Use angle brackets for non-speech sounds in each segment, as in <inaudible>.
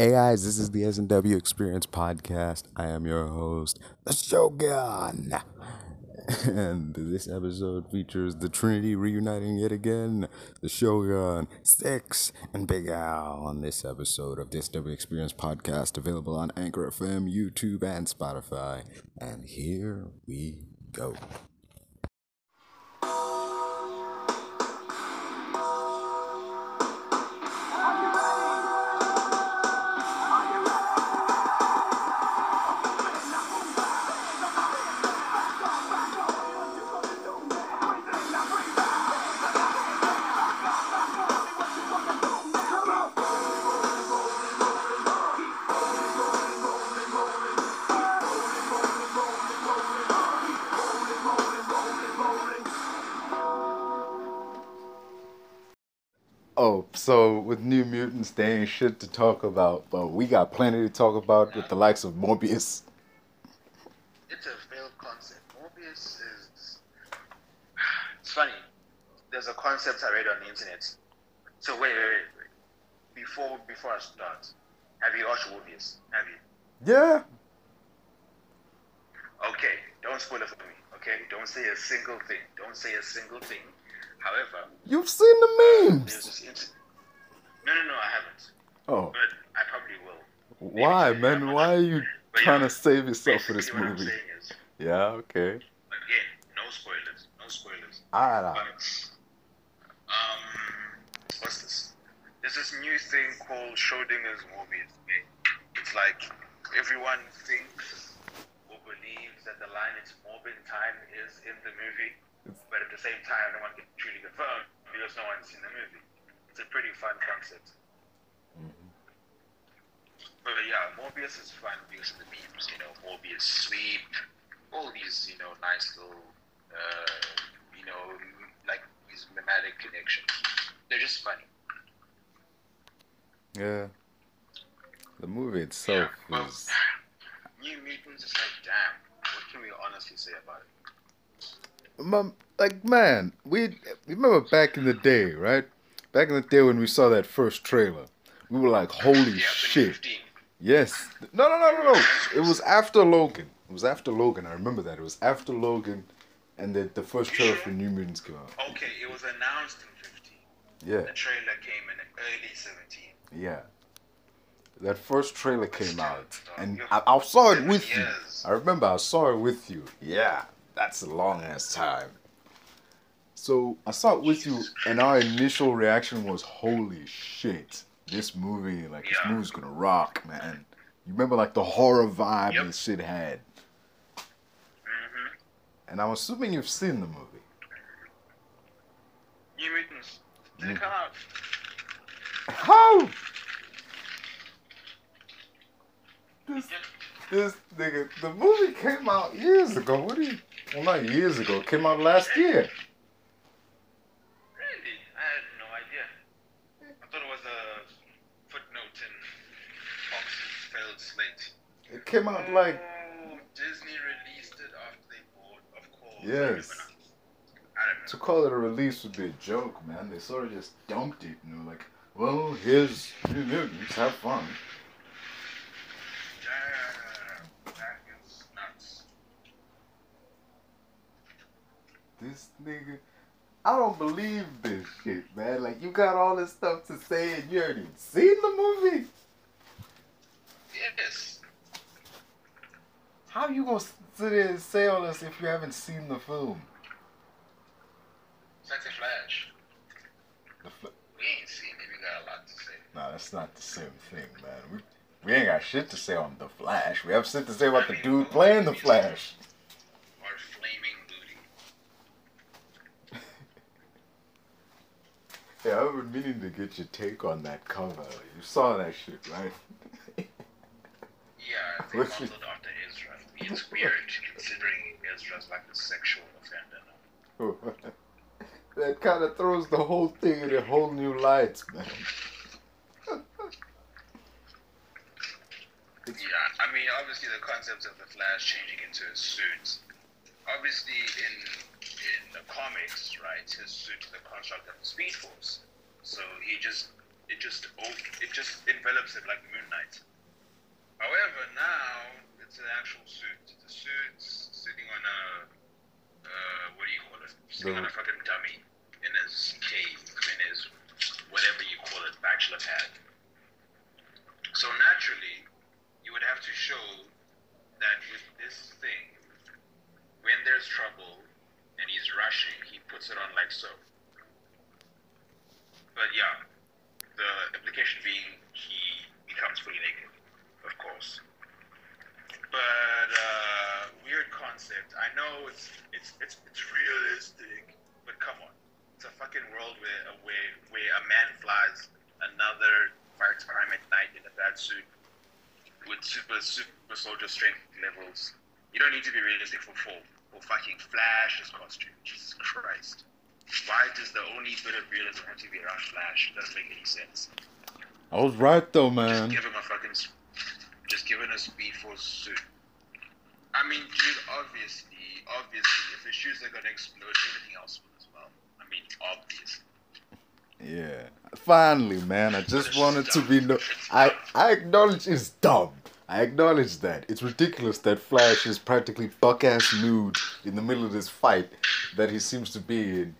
Hey guys, this is the S&W Experience Podcast. I am your host, the Shogun. And this episode features the Trinity reuniting yet again, the Shogun, Syxx, and Big Al on this episode of the SW Experience Podcast, available on Anchor FM, YouTube, and Spotify. And here we go. So with New Mutants, they ain't shit to talk about, but we got plenty to talk about with the likes of Morbius. it's a failed concept. Morbius is. It's funny. There's a concept I read on the internet. So wait, wait, wait, wait. Before before I start, have you watched Morbius? Have you? Yeah. Okay, don't spoil it for me. Okay, don't say a single thing. Don't say a single thing. However, You've seen the memes. No, no, no, I haven't. Oh, But I probably will. why, man? Why are you But trying yeah, to save yourself for this basically what I'm movie? is, Yeah, okay. again, no spoilers. No spoilers. Alright. But, um, what's this? There's this new thing called Schrodinger's. Okay? It's like everyone thinks or believes that the line "It's Morbid Time" is in the movie, but at the same time, no one can truly confirm because no one's seen the movie. It's a pretty fun concept. But yeah, Morbius is fun because of the memes. You know, Morbius sweep, all these you know nice little, uh, you know, like these mimetic connections. They're just funny. Yeah. The movie itself well, is. <sighs> New Mutants is like, damn. What can we honestly say about it? Mom, like man, we remember back in the day, right? Back in the day when we saw that first trailer, we were like, "Holy yeah, shit!" Yes. No, no, no, no, no. It was after Logan. It was after Logan. I remember that. It was after Logan, and the the first trailer for New Mutants came out. Okay, it was announced in 15. Yeah, The trailer came in early 17. yeah. That first trailer came out, and I, I saw it with you. Yes. I remember I saw it with you. Yeah, that's a long ass time. So I saw it with you, and our initial reaction was, "Holy shit! This movie, like this movie's gonna rock, man." You remember like the horror vibe Yep. this shit had, hmm and I'm assuming you've seen the movie. New Mutants. Did Mm. it come out? How? This this nigga, the movie came out years ago. What do you? Well, not years ago. It came out last year. Really? I had no idea. I thought it was a footnote in Fox's failed slate. It came out like Oh, Disney released it after they bought, of course. Yes. everyone else. I don't know. to call it a release would be a joke, man. They sort of just dumped it and were like, "Well, here's New Mutants. Have fun." Damn, that is nuts. This nigga, I don't believe this shit, man. Like you got all this stuff to say and you already seen the movie. Yes. How you gonna sit there and say all this if you haven't seen the film? It's like the Flash. The fl- We ain't seen it. We got a lot to say. Nah, that's not the same thing, man. We we ain't got shit to say on the Flash. We have shit to say about the dude playing the Flash. Or flaming booty. <laughs> Yeah, I've been meaning to get your take on that cover. You saw that shit, right? <laughs> Yeah, they What's modeled after Ezra. It's weird considering Ezra's like a sexual offender <laughs> that kind of throws the whole thing in a whole new light, man. Yeah, I mean, obviously the concept of the Flash changing into a suit. Obviously, in in the comics, right, his suit is the construct of the Speed Force. So he just it just it just envelops it like Moon Knight. However, now it's an actual suit. It's a suit sitting on a uh, what do you call it? Sitting on a fucking dummy in his cave, in his whatever you call it, bachelor pad. So naturally, you would have to show that with this thing, when there's trouble and he's rushing, he puts it on like so. But yeah, the implication being he becomes fully naked, of course. But uh, weird concept. I know it's it's it's it's realistic, but come on, it's a fucking world where where where a man flies another fire time at night in a bad suit with super super soldier strength levels. You don't need to be realistic for for, for fucking Flash's costume. Jesus Christ. Why does the only bit of realism have to be around Flash? It doesn't make any sense. I was right though, man. Just give him a fucking. Just giving us Speed Force suit. I mean, dude, obviously, obviously, if his shoes are gonna explode, everything else will as well. I mean, obviously. Yeah. Finally, man. I just wanted to be no. I I acknowledge it's dumb. I acknowledge that. It's ridiculous that Flash is practically buck ass nude in the middle of this fight that he seems to be in.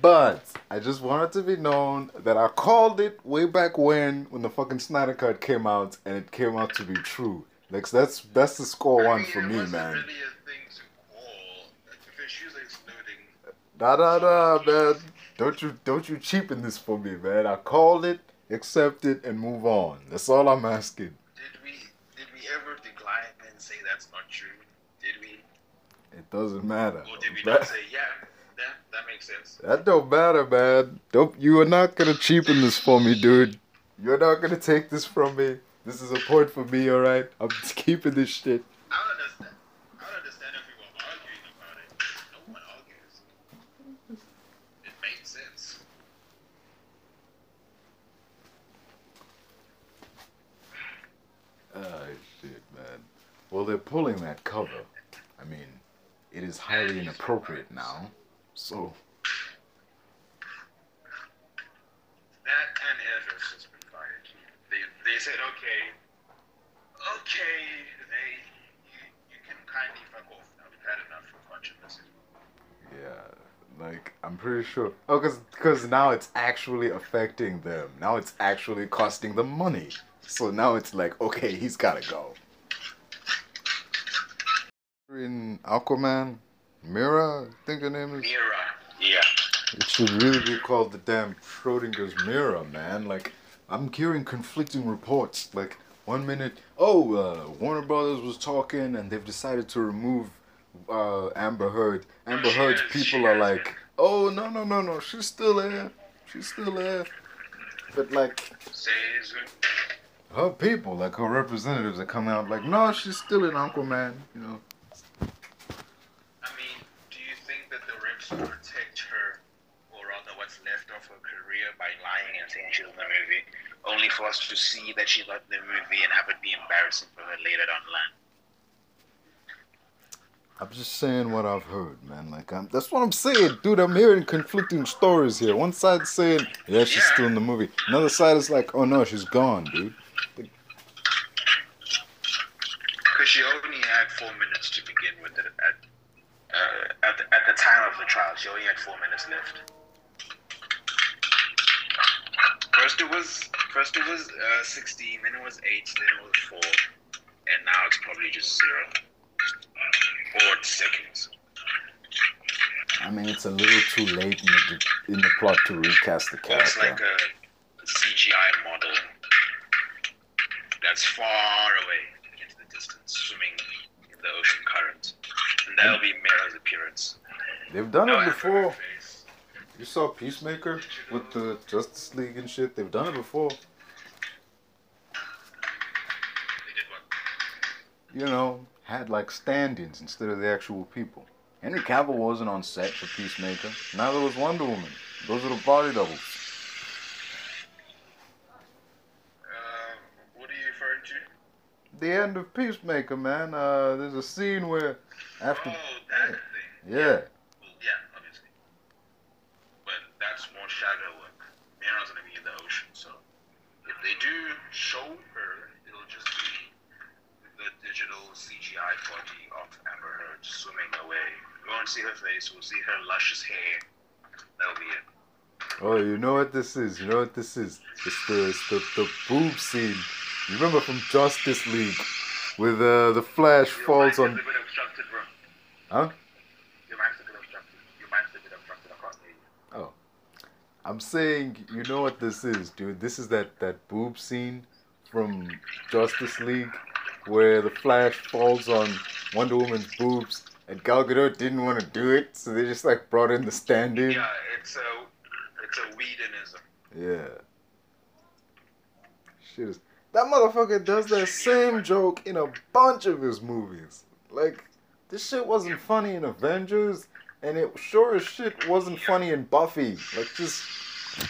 But I just wanted to be known that I called it way back when when the fucking Snyder Cut came out and it came out to be true. Like that's that's the score I one mean, for it me, man. really a thing to call. Like, if his shoes are exploding, Da da da, man. Don't you don't you cheapen this for me, man. I called it, accept it, and move on. That's all I'm asking. did we did we ever decline and say that's not true? Did we? It doesn't matter. Or did we not say yeah? That makes sense. That don't matter, man. Don't you are not gonna cheapen this for me, dude. You're not gonna take this from me. This is a point for me, alright? I'm just <laughs> keeping this shit. I don't understand. I don't understand if we were arguing about it. No one argues. It made sense. Oh shit, man. Well, they're pulling that cover. I mean, it is highly inappropriate now. So That and Evers has been fired. They they said okay, okay, they you, you can kindly fuck off now. We've had enough of controversy. Yeah, like I'm pretty sure. Oh, cause, cause now it's actually affecting them. Now it's actually costing them money. So now it's like, okay, he's gotta go. In Aquaman, Mera, I think the name is. Mera. Yeah. It should really be called the damn Schrodinger's mirror, man. Like, I'm hearing conflicting reports. Like, one minute, oh, uh, Warner Brothers was talking and they've decided to remove uh, Amber Heard. Amber Heard's people are like, man. oh, no, no, no, no, she's still there. She's still there. But, like, her people, like her representatives, are coming out like, no, she's still in Aquaman, you know. I mean, do you think the protect her, or rather what's left of her career, by lying and saying she's in the movie, only for us to see that she's not in the movie and have it be embarrassing for her later down the line? I'm just saying what I've heard, man. Like, I'm, that's what I'm saying, dude. I'm hearing conflicting stories here. One side saying, yeah, she's Yeah. still in the movie. Another side is like, oh no, she's gone, dude. Because she only had four minutes to begin with it at, uh, at, the, at the time of the trial. She only had four minutes left. First it was first it was uh, 16, then it was 8, then it was 4, and now it's probably just 0. Or seconds. I mean, it's a little too late in the in the plot to recast the Or it's like a CGI model that's far away into the distance, swimming in the ocean current. And that'll be Mera's appearance. They've done No it effort in her before. You saw Peacemaker with the Justice League and shit. They've done it before. They did what? You know, had like stand-ins instead of the actual people. Henry Cavill wasn't on set for Peacemaker. Neither was Wonder Woman. Those are the body doubles. Uh, what are you referring to? the end of Peacemaker, man. Uh, there's a scene where after, oh, that thing. yeah, Well, yeah, obviously. But that's more shadow work. Mera's gonna be in the ocean, so if they do show her, it'll just be the digital CGI body of Amber Heard swimming away. We won't see her face. We'll see her luscious hair. That'll be it. Oh, you know what this is? You know what this is? It's the it's the, the boob scene. You remember from Justice League, with uh, the Flash Your falls on. Bit obstructed, bro. Huh? Your mind's a bit obstructed. Your mind's a bit obstructed. I can't hear you. Oh, I'm saying, you know what this is, dude? This is that that boob scene from Justice League, where the Flash falls on Wonder Woman's boobs, and Gal Gadot didn't want to do it, so they just like brought in the stand-in. Yeah, it's a it's a Whedonism. Yeah. Shit is. That motherfucker does that same joke in a bunch of his movies. Like, this shit wasn't funny in Avengers, and it sure as shit wasn't funny in Buffy. Like, just,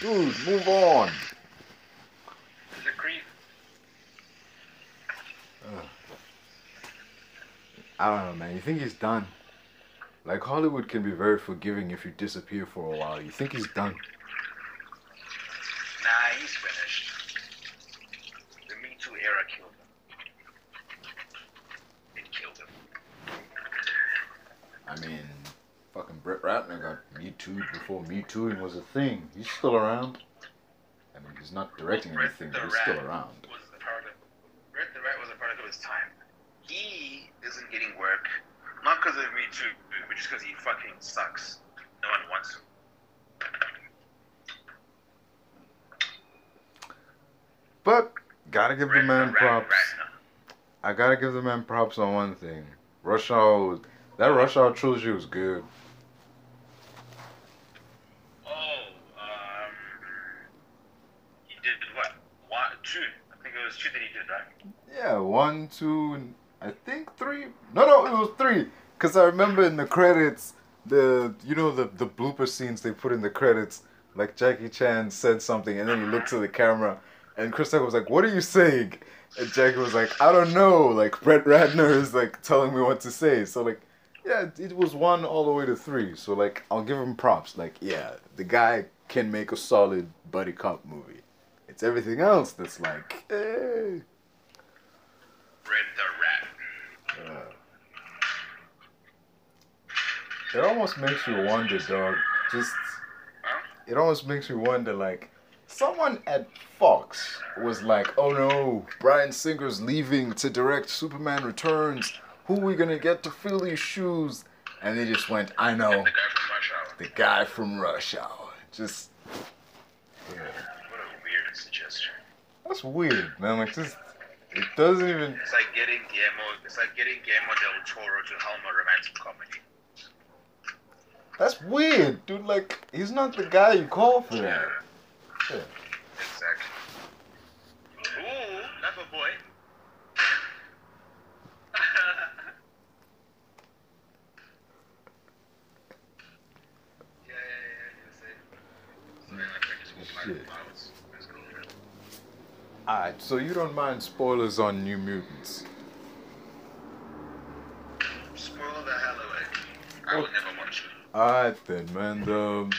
dude, move on. Creep. I don't know, man. You think he's done? Like, Hollywood can be very forgiving if you disappear for a while. You think he's done? Nah, he's finished. The Me Too era killed him. It killed him. I mean, fucking Brett Ratner got Me Too before Me Tooing was a thing. He's still around. I mean, he's not directing anything, but he's still around. Was the product. Brett the Rat was a product of his time. He isn't getting work, not because of Me Too, but just because he fucking sucks. No one wants him. But gotta give the Brett man Rat- props. Ratner. I gotta give the man props on one thing. Rush Hour, that Rush Hour trilogy was good. Oh, um, he did what? One, two. I think it was two that he did, right? Yeah, one, two, and I think three. No, no, it was three. Cause I remember in the credits, the you know the the blooper scenes they put in the credits, like Jackie Chan said something, and then he looked to the camera, and Chris Tucker was like, "What are you saying?" And Jackie was like, "I don't know." Like Brett Ratner is like telling me what to say. So like, yeah, it was one all the way to three. So like, I'll give him props. Like, yeah, the guy can make a solid buddy cop movie. It's everything else that's like, eh. Brett the Rat. Uh, it almost makes you wonder, dog. Just Huh? it almost makes me wonder, like, someone at Fox was like, "Oh no, Bryan Singer's leaving to direct Superman Returns. Who are we gonna get to fill these shoes?" And they just went, "I know, The guy from Rush Hour. the guy from Rush Hour." Just yeah, What a weird suggestion. that's weird, man. Like, just it doesn't even. It's like getting Guillermo. It's like getting Guillermo del Toro to helm a romantic comedy. That's weird, dude. Like, he's not the guy you call for that. Yeah. Exactly. Ooh, that's a boy. yeah, yeah, yeah. He was saying. So then I tried to smoke my Shit. mouth. Let's go. Alright, so you don't mind spoilers on New Mutants? Spoil the hell away. I would never watch it. Alright then, man. The,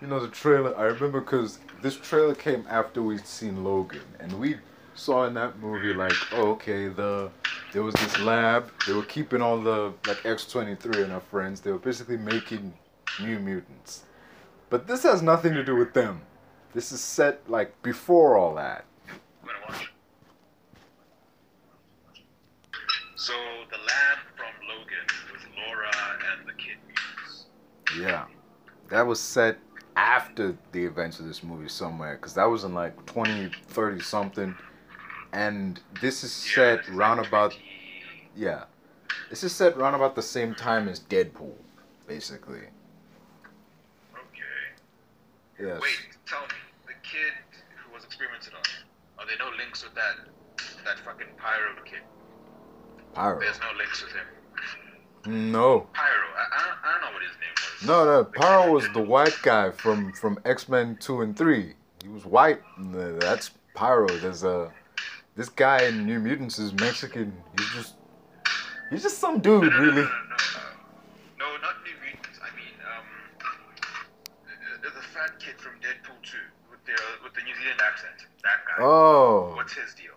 you know the trailer. I remember because this trailer came after we'd seen Logan, and we saw in that movie like, oh, okay, the there was this lab. They were keeping all the like X twenty three and our friends. They were basically making New Mutants, but this has nothing to do with them. This is set like before all that. I'm gonna watch. So the lab from Logan with Laura and the kid. Yeah. That was set after the events of this movie somewhere because that was in like 2030 something and this is Yeah, set round about yeah this is set round about the same time as deadpool basically. Yes. Wait, tell me, the kid who was experimented on, are there no links with that that fucking Pyro kid? pyro. There's no links with him. no. Pyro, I, I, don't, I don't know what his name was. no no The pyro kid was the white guy from from x-men 2 and 3 he was white. That's pyro. There's a this guy in new mutants is mexican. He's just he's just some dude No, no, really. no, not New Mutants. I mean, um, the, the fat kid from Deadpool 2 with the with the New Zealand accent. That guy. Oh, What's his deal?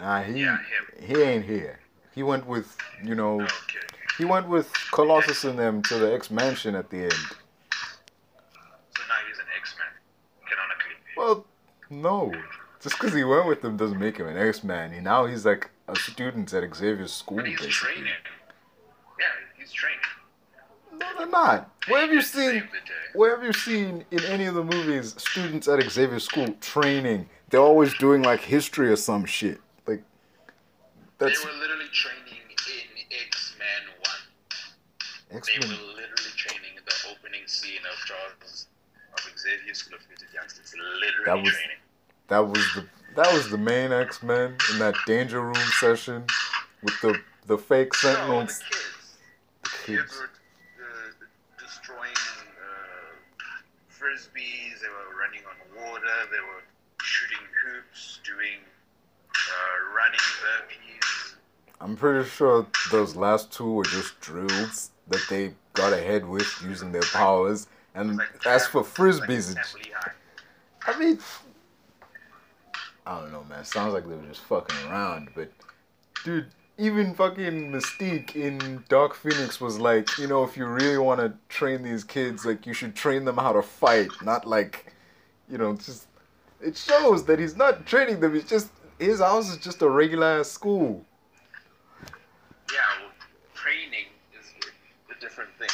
Nah, he Yeah, him. he ain't here. He went with you know oh, Okay. he went with Colossus and them to the X Mansion at the end. So now he's an X-Man, canonically. Well, no. Just because he went with them doesn't make him an X Man. He, now he's like a student at Xavier's school, But he's basically. training. Yeah, he's training. No, they're not. Where have you seen? Save the day. Where have you seen in any of the movies students at Xavier's school training? They're always doing like history or some shit. Like that's They were literally training in X-Men 1. X They Men. were literally training in the opening scene of Charles of Xavier's School of Future Youngsters. Literally That was- training. That was the that was the main X Men in that Danger Room session with the the fake No, the Sentinels. kids. The Kids. kids were uh, destroying uh, frisbees. They were running on water. They were shooting hoops, doing uh, running burpees. I'm pretty sure those last two were just drills that they got ahead with using their powers. And as for frisbees. I mean, I don't know, man. Sounds like they were just fucking around, but dude, even fucking Mystique in Dark Phoenix was like, you know, if you really want to train these kids, like you should train them how to fight, not like, you know, just. It shows that he's not training them. He's just his house is just a regular school. Yeah, well, training is a different thing.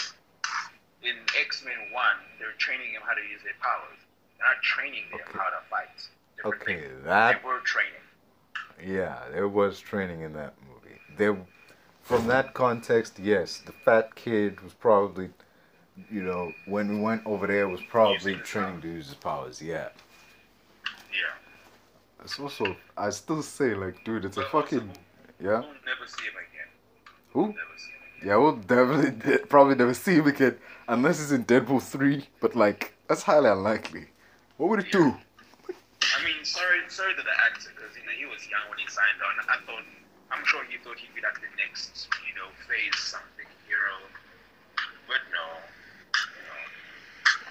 In X Men 1, they're training him how to use their powers. They're not training them Okay. how to fight. Different Okay, thing. that They were training. Yeah, there was training in that movie. There, from that context, yes, the fat kid was probably, you know, when we went over there, was probably training to use his powers. Yeah. Yeah. It's also, I still say, like, dude, it's a But fucking, yeah. We'll never see him again. Who? See him again. Yeah, we'll definitely de- probably never see him again unless it's in Deadpool three. But like, that's highly unlikely. What would it do? I mean, sorry, sorry to the actor because you know he was young when he signed on. I thought, I'm sure he thought he'd be like the next, you know, phase something hero, but no,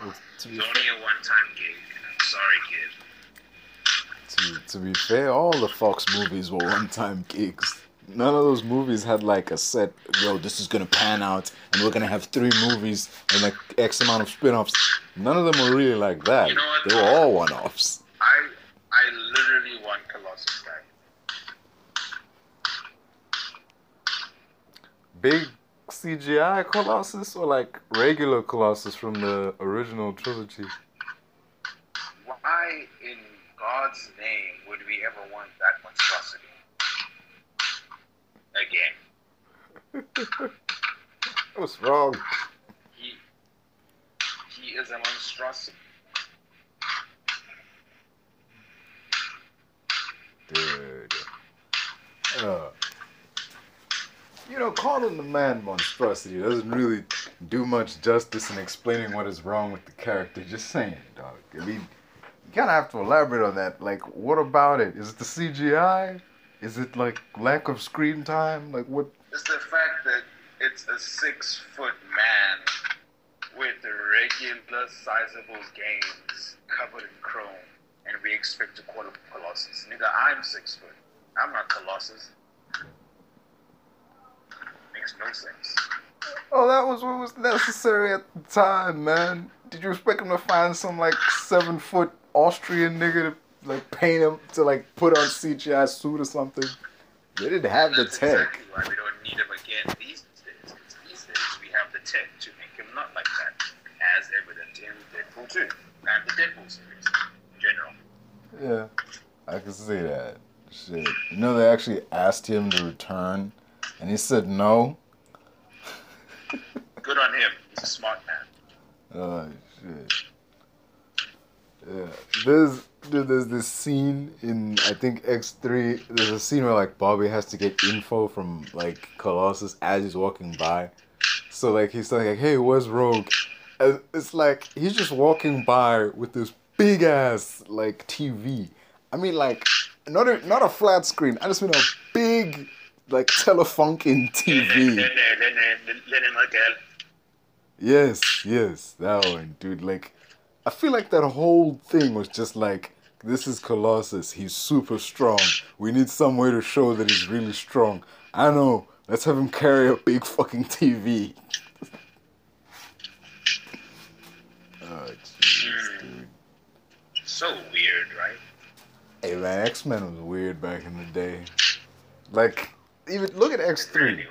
no. Well, It's only a one-time gig. Sorry, kid. To, to be fair, all the Fox movies were one-time gigs. None of those movies had like a set. Yo, this is gonna pan out, and we're gonna have three movies and like X amount of spin-offs. None of them were really like that. You know what? They were all one-offs. I I literally want Colossus back. Big CGI Colossus or like regular Colossus from the original trilogy. Why God's name would we ever want that monstrosity again? <laughs> What's wrong? He he is a monstrosity. Dude. Uh, you know, calling the man monstrosity doesn't really do much justice in explaining what is wrong with the character. Just saying, dog. I mean, kind of have to elaborate on that. Like, what about it? Is it the CGI? Is it like lack of screen time? Like, what? It's the fact that it's a six foot man with regular sizable games covered in chrome, and we expect to call him Colossus. Nigga, I'm six foot. I'm not Colossus. Makes no sense. Oh, that was what was necessary at the time, man. Did you expect him to find some like seven foot Austrian nigga to like paint him to like put on CGI suit or something? They didn't have the tech. exactly why we don't need him again these days. These days we have the tech to make him not like that, as evident in Deadpool 2 and the Deadpool series in general. Yeah, I can see that. Shit. You know, they actually asked him to return, and he said no. Good on him. He's a smart man. Oh shit. Yeah. There's dude, there's this scene in I think X three. There's a scene where like Bobby has to get info from like Colossus as he's walking by. So like he's like, hey, where's Rogue? And it's like he's just walking by with this big ass like TV. I mean like not a not a flat screen. I just mean a big like telefunken <laughs> TV. Yes, yes, that one, dude. Like, I feel like that whole thing was just like this is Colossus. He's super strong. We need some way to show that he's really strong. I know. Let's have him carry a big fucking TV. <laughs> oh, Jesus, hmm. dude. So weird, right? Hey man, X Men was weird back in the day. Like, even look at X3. really.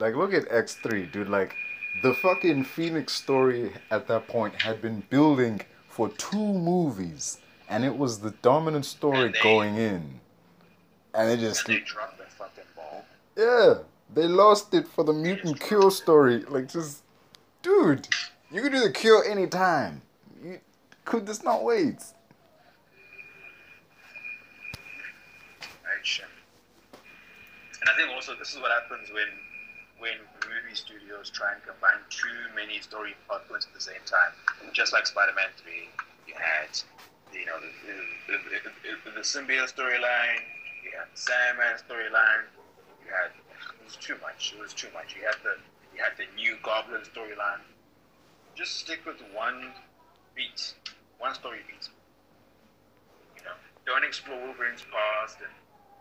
Like, look at X three, dude. Like, the fucking Phoenix story at that point had been building for two movies, and it was the dominant story they- going in, and it just And they dropped the fucking ball. yeah, they lost it for the mutant cure story. Like, just dude, you can do the cure anytime. You could just not wait. And I think also this is what happens when when movie studios try and combine too many story plot points at the same time. Just like Spider-Man 3, you had you know the the, the, the, symbiote storyline, you had the Sandman storyline, you had it was too much. It was too much. You had the you had the new Goblin storyline. Just stick with one beat, one story beat. You know, don't explore Wolverine's past and,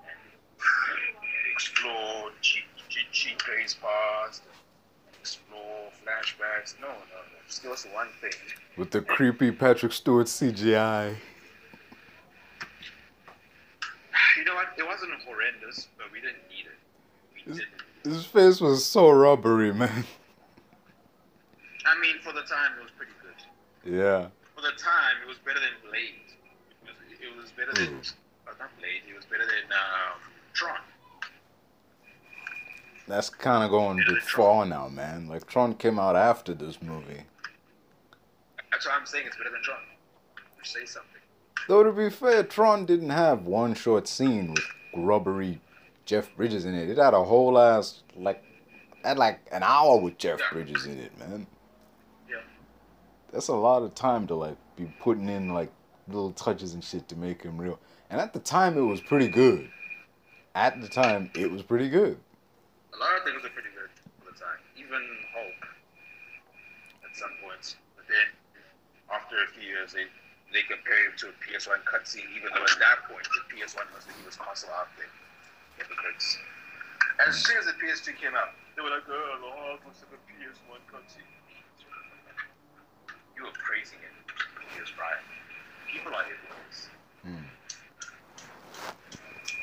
and <laughs> explore Jean, Jean, Jean Grey's past, explore flashbacks. No, no, no. Just give us one thing. With the creepy Patrick Stewart CGI. You know what? It wasn't horrendous, but we didn't need it. We Is- didn't. His face was so rubbery, man. I mean, for the time, it was pretty good. Yeah. For the time, it was better than Blade. It was, it was better than Ooh. uh, not Blade. It was better than um, Tron. That's kind of going bit far now, man. Like Tron came out after this movie. That's why I'm saying it's better than Tron. Say something. Though to be fair, Tron didn't have one short scene with rubbery Jeff Bridges in it. It had a whole ass like had like an hour with Jeff Yeah. Bridges in it, man. Yeah. That's a lot of time to like be putting in like little touches and shit to make him real. And at the time, it was pretty good. At the time, it was pretty good. A lot of things are pretty good for the time. Even Hulk at some points. But then after a few years they they compare him to a PS1 cutscene, even though at that point the PS1 was the newest console out there. Hypocrites. As hmm. soon as the PS2 came out, they were like, oh, the Hulk looks like a PS1 cutscene. You were praising it years prior. People are hypocrites. Hmm.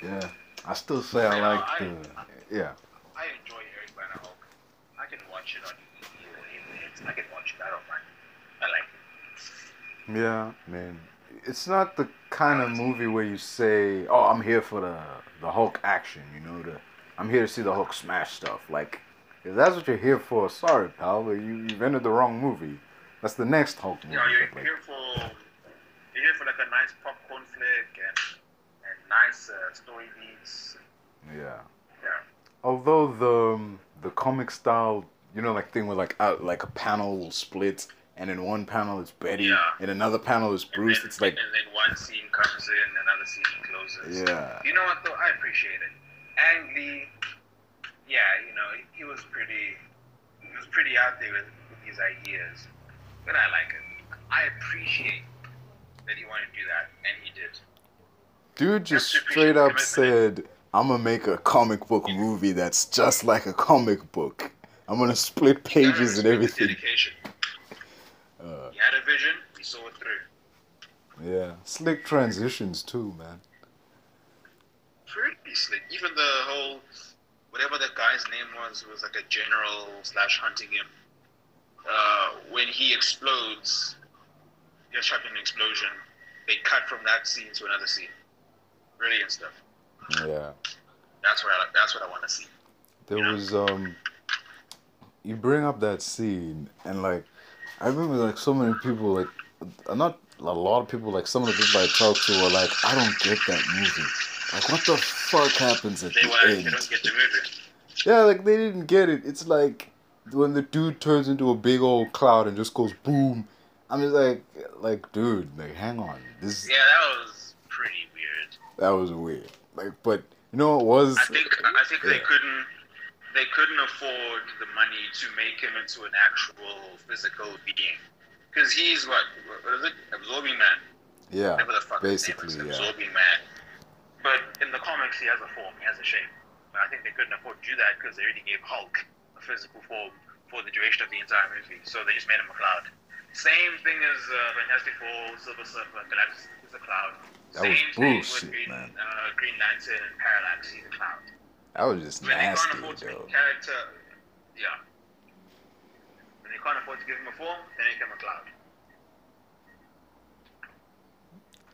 Yeah. I still say I like I- the. Yeah. I Eric Bana Hulk. I can watch it on DVD or anything. I can watch it. I don't mind. I like it. Yeah, man. It's not the kind of movie where you say, "Oh, I'm here for the the Hulk action," you know. The I'm here to see the Hulk smash stuff. Like, if that's what you're here for, sorry, pal, but you you've entered the wrong movie. That's the next Hulk movie. You know, you're but, like, here for you're here for like a nice popcorn flick and and nice uh, story beats. yeah. Yeah. Although the um, the comic style, you know, like thing with like uh, like a panel will split, and in one panel it's Betty, Yeah. and another panel is And Bruce. then- It's like, and then one scene comes in, another scene closes. yeah, You know what though? I appreciate it. Ang Lee, yeah, you know, he, he was pretty, he was pretty out there with, with these ideas, but I like it. I appreciate that he wanted to do that, and he did. dude just straight up said, "I'm gonna make a comic book movie that's just like a comic book. I'm gonna split pages and his everything." Dedication. Had a vision. We saw it through. yeah, slick transitions too, man. Pretty slick. Even the whole, whatever that guy's name was, was like a general slash hunting him. Uh, when he explodes, gets trapped in an explosion. They cut from that scene to another scene. Brilliant stuff. Yeah. That's what I. That's what I want to see. There was um you bring up that scene and like I remember like so many people like uh, not a lot of people like some of the people I talked to were like I don't get that movie. Like what the fuck happens at They the. They end? don't get the movie. Yeah, like they didn't get it. It's like when the dude turns into a big old cloud and just goes boom. I'm just like like dude, like hang on. This Yeah, that was pretty weird. that was weird. Like but you know what it was I think. I think they couldn't. They couldn't afford the money to make him into an actual physical being. Because he's what? What is it? Absorbing man. Yeah, Whatever the fuck basically, his name is, yeah. absorbing man. But in the comics, he has a form, he has a shape. But I think they couldn't afford to do that because they already gave Hulk a physical form for the duration of the entire movie. So they just made him a cloud. Same thing as uh, Fantastic Four, Silver Surfer, Galactus is a cloud. That was Same thing bullshit, with Green, man. Uh, Green Lantern and Parallax, he's a cloud. That was just When they can't nasty, afford to make character, yeah. When they can't afford to give him a form, they make him a cloud.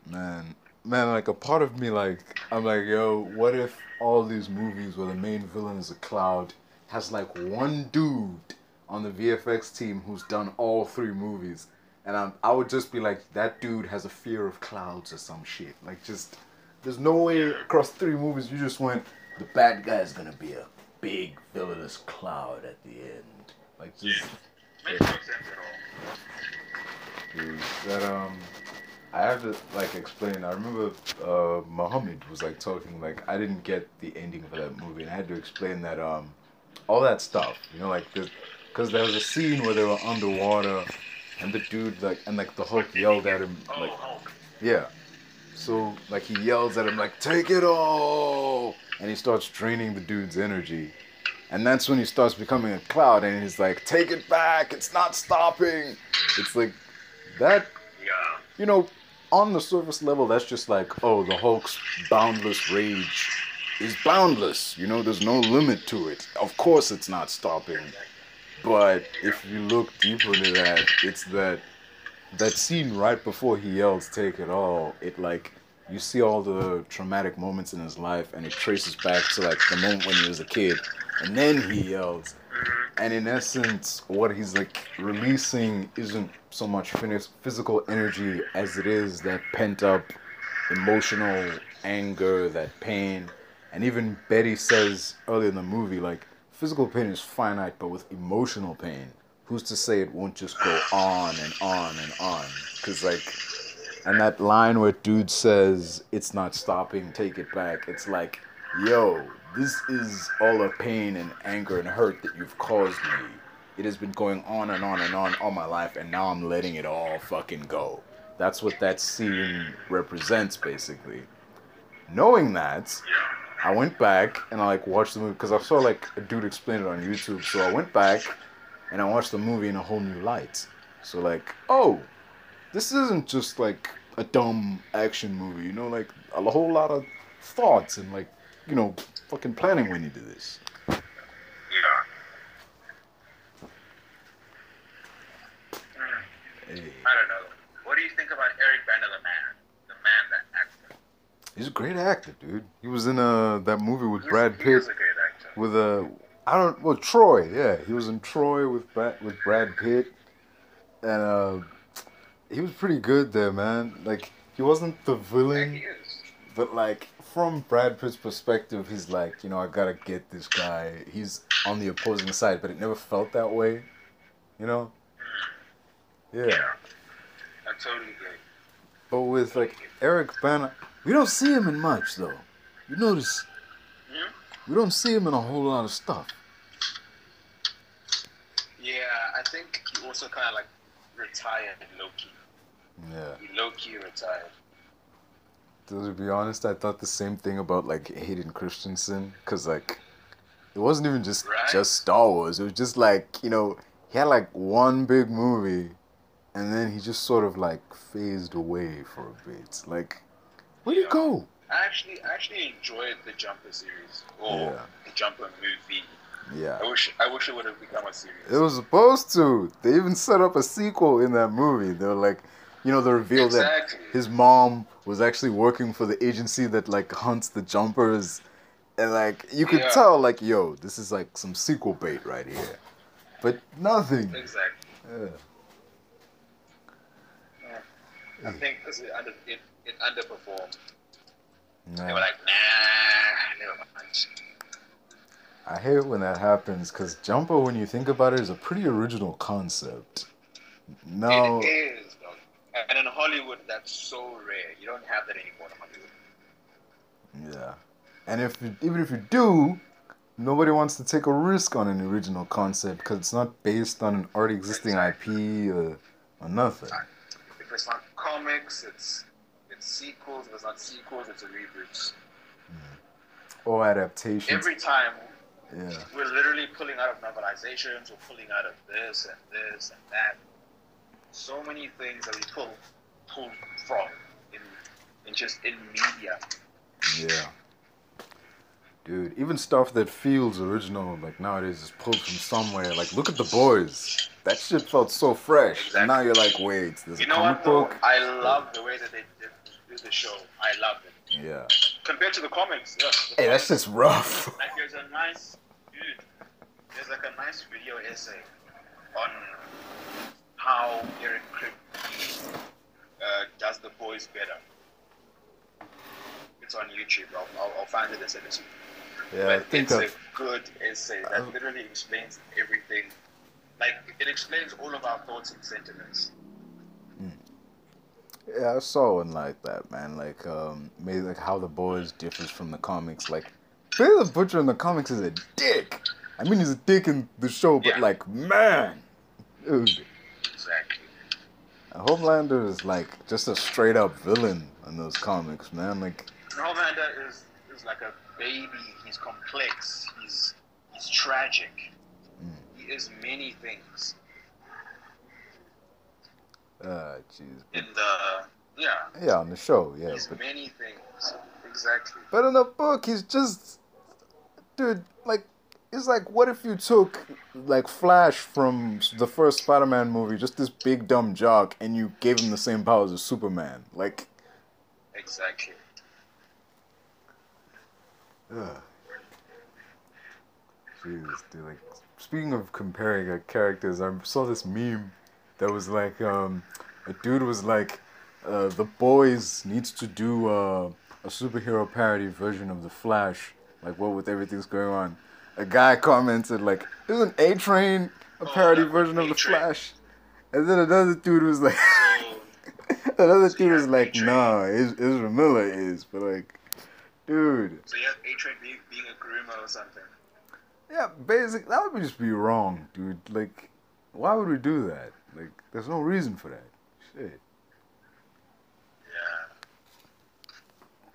Man, man, like a part of me, like I'm like, yo, what if all these movies where the main villain is a cloud has like one dude on the VFX team who's done all three movies, and I'm, I would just be like, that dude has a fear of clouds or some shit. Like, just there's no way across three movies you just went, the bad guy is gonna be a big villainous cloud at the end. Like, just Makes no sense at all. dude, that um I have to like explain. I remember uh Muhammad was like talking like I didn't get the ending for that movie, and I had to explain that um all that stuff, you know, like this, because there was a scene where they were underwater, and the dude like and like the Hulk yelled at him Oh, like Hulk. yeah, so like he yells at him like take it all, and he starts draining the dude's energy. And that's when he starts becoming a cloud, and he's like, "Take it back! It's not stopping." It's like that Yeah. you know, on the surface level, that's just like, oh, the Hulk's boundless rage is boundless. You know, there's no limit to it. Of course, it's not stopping. But if you look deeper into that, it's that that scene right before he yells "Take it all." It like you see all the traumatic moments in his life, and it traces back to like the moment when he was a kid, and then he yells. And in essence, what he's like releasing isn't so much phys- physical energy as it is that pent up emotional anger, that pain. And even Betty says earlier in the movie, like, physical pain is finite, but with emotional pain, who's to say it won't just go on and on and on? Because, like, and that line where dude says, it's not stopping, take it back, it's like, yo, this is all the pain and anger and hurt that you've caused me. It has been going on and on and on all my life, and now I'm letting it all fucking go. That's what that scene represents, basically. Knowing that, I went back and I like watched the movie because I saw like a dude explain it on YouTube. So I went back and I watched the movie in a whole new light. So like, oh, this isn't just like a dumb action movie, you know, like a whole lot of thoughts and like, you know, fucking planning went into this. Yeah. Hey. I don't know. What do you think about Eric Bana, the man? The man that actor. He's a great actor, dude. He was in uh that movie with He's- Brad He Pitt is a great actor. with uh I don't well Troy, yeah. He was in Troy with Brad with Brad Pitt. And uh he was pretty good there, man. Like he wasn't the Yeah, villain. he is. But like from Brad Pitt's perspective, he's like, you know, I gotta get this guy. He's on the opposing side, but it never felt that way. You know? Yeah. I totally agree. But with like Eric Bana, we don't see him in much though. You notice Hmm? we don't see him in a whole lot of stuff. Yeah, I think he also kind of like retired Loki. Yeah. He key retired. To be honest, I thought the same thing about like Hayden Christensen, cause like it wasn't even just Right. just Star Wars. It was just like you know he had like one big movie, and then he just sort of like phased away for a bit. Like, where'd he go? I actually, I actually enjoyed the Jumper series or Yeah. the Jumper movie. Yeah. I wish, I wish it would have become a series. It was supposed to. They even set up a sequel in that movie. They were like, you know, the reveal Exactly. that his mom was actually working for the agency that like hunts the jumpers, and like you could Yeah. tell, like, yo, this is like some sequel bait right here. But nothing. Exactly. Yeah. I think because it, under, it, it underperformed. They were like, nah, never mind. I hate when that happens because Jumper, when you think about it, is a pretty original concept. No. It is, dog. And in Hollywood, that's so rare. You don't have that anymore in Hollywood. Yeah. And if you, even if you do, nobody wants to take a risk on an original concept because it's not based on an already existing IP or, or nothing. If it's not comics, it's it's sequels, if it's not sequels, it's a reboot. Hmm. Or adaptation. Every time yeah. we're literally pulling out of novelizations, we're pulling out of this and this and that. So many things that we pull pull from in in just in media. Yeah. Dude, even stuff that feels original, like nowadays, is pulled from somewhere. Like, look at the boys. That shit felt so fresh. And now you're like, wait, there's You a know comic what though? book. I love the way that they did do the show. I love it. Yeah. Compared to the comics, yeah. the Hey, that's just rough. <laughs> like there's a nice. There's like a nice video essay on how Eric Kripke uh, does the boys better. It's on YouTube. I'll, I'll, I'll find it and send it to you. Yeah, I but think it's I've, a good essay that I've- literally explains everything. Like it explains all of our thoughts and sentiments. yeah, I saw one like that, man. Like, um, maybe like how the boys differs from the comics. Like, Billy the Butcher in the comics is a dick. I mean, he's a dick in the show, but Yeah. like, man, dude. Exactly. Homelander is like just a straight up villain in those comics, man. Like, Homelander is is like a baby. He's complex. He's he's tragic. Mm. He is many things. uh, jeez. In the yeah, Yeah, on the show, yeah. he's But, many things. Exactly. but in the book, he's just, dude. It's like, what if you took like Flash from the first Spider-Man movie, just this big dumb jock, and you gave him the same powers as Superman? Like, Exactly. ugh. Jesus, dude. Like, speaking of comparing like, characters, I saw this meme that was like, um, a dude was like, uh, the boys needs to do uh, a superhero parody version of the Flash. Like, what with everything's going on? A guy commented like, "Isn't A Train a parody yeah, version of the. Flash?" And then another dude was like, <laughs> another So dude was like, A-Train. "Nah, Is- Ezra Miller is," but like, dude. so you have A Train being, being a groomer or something. Yeah, basic. That would just be wrong, dude. Like, why would we do that? Like, there's no reason for that. Shit. Yeah.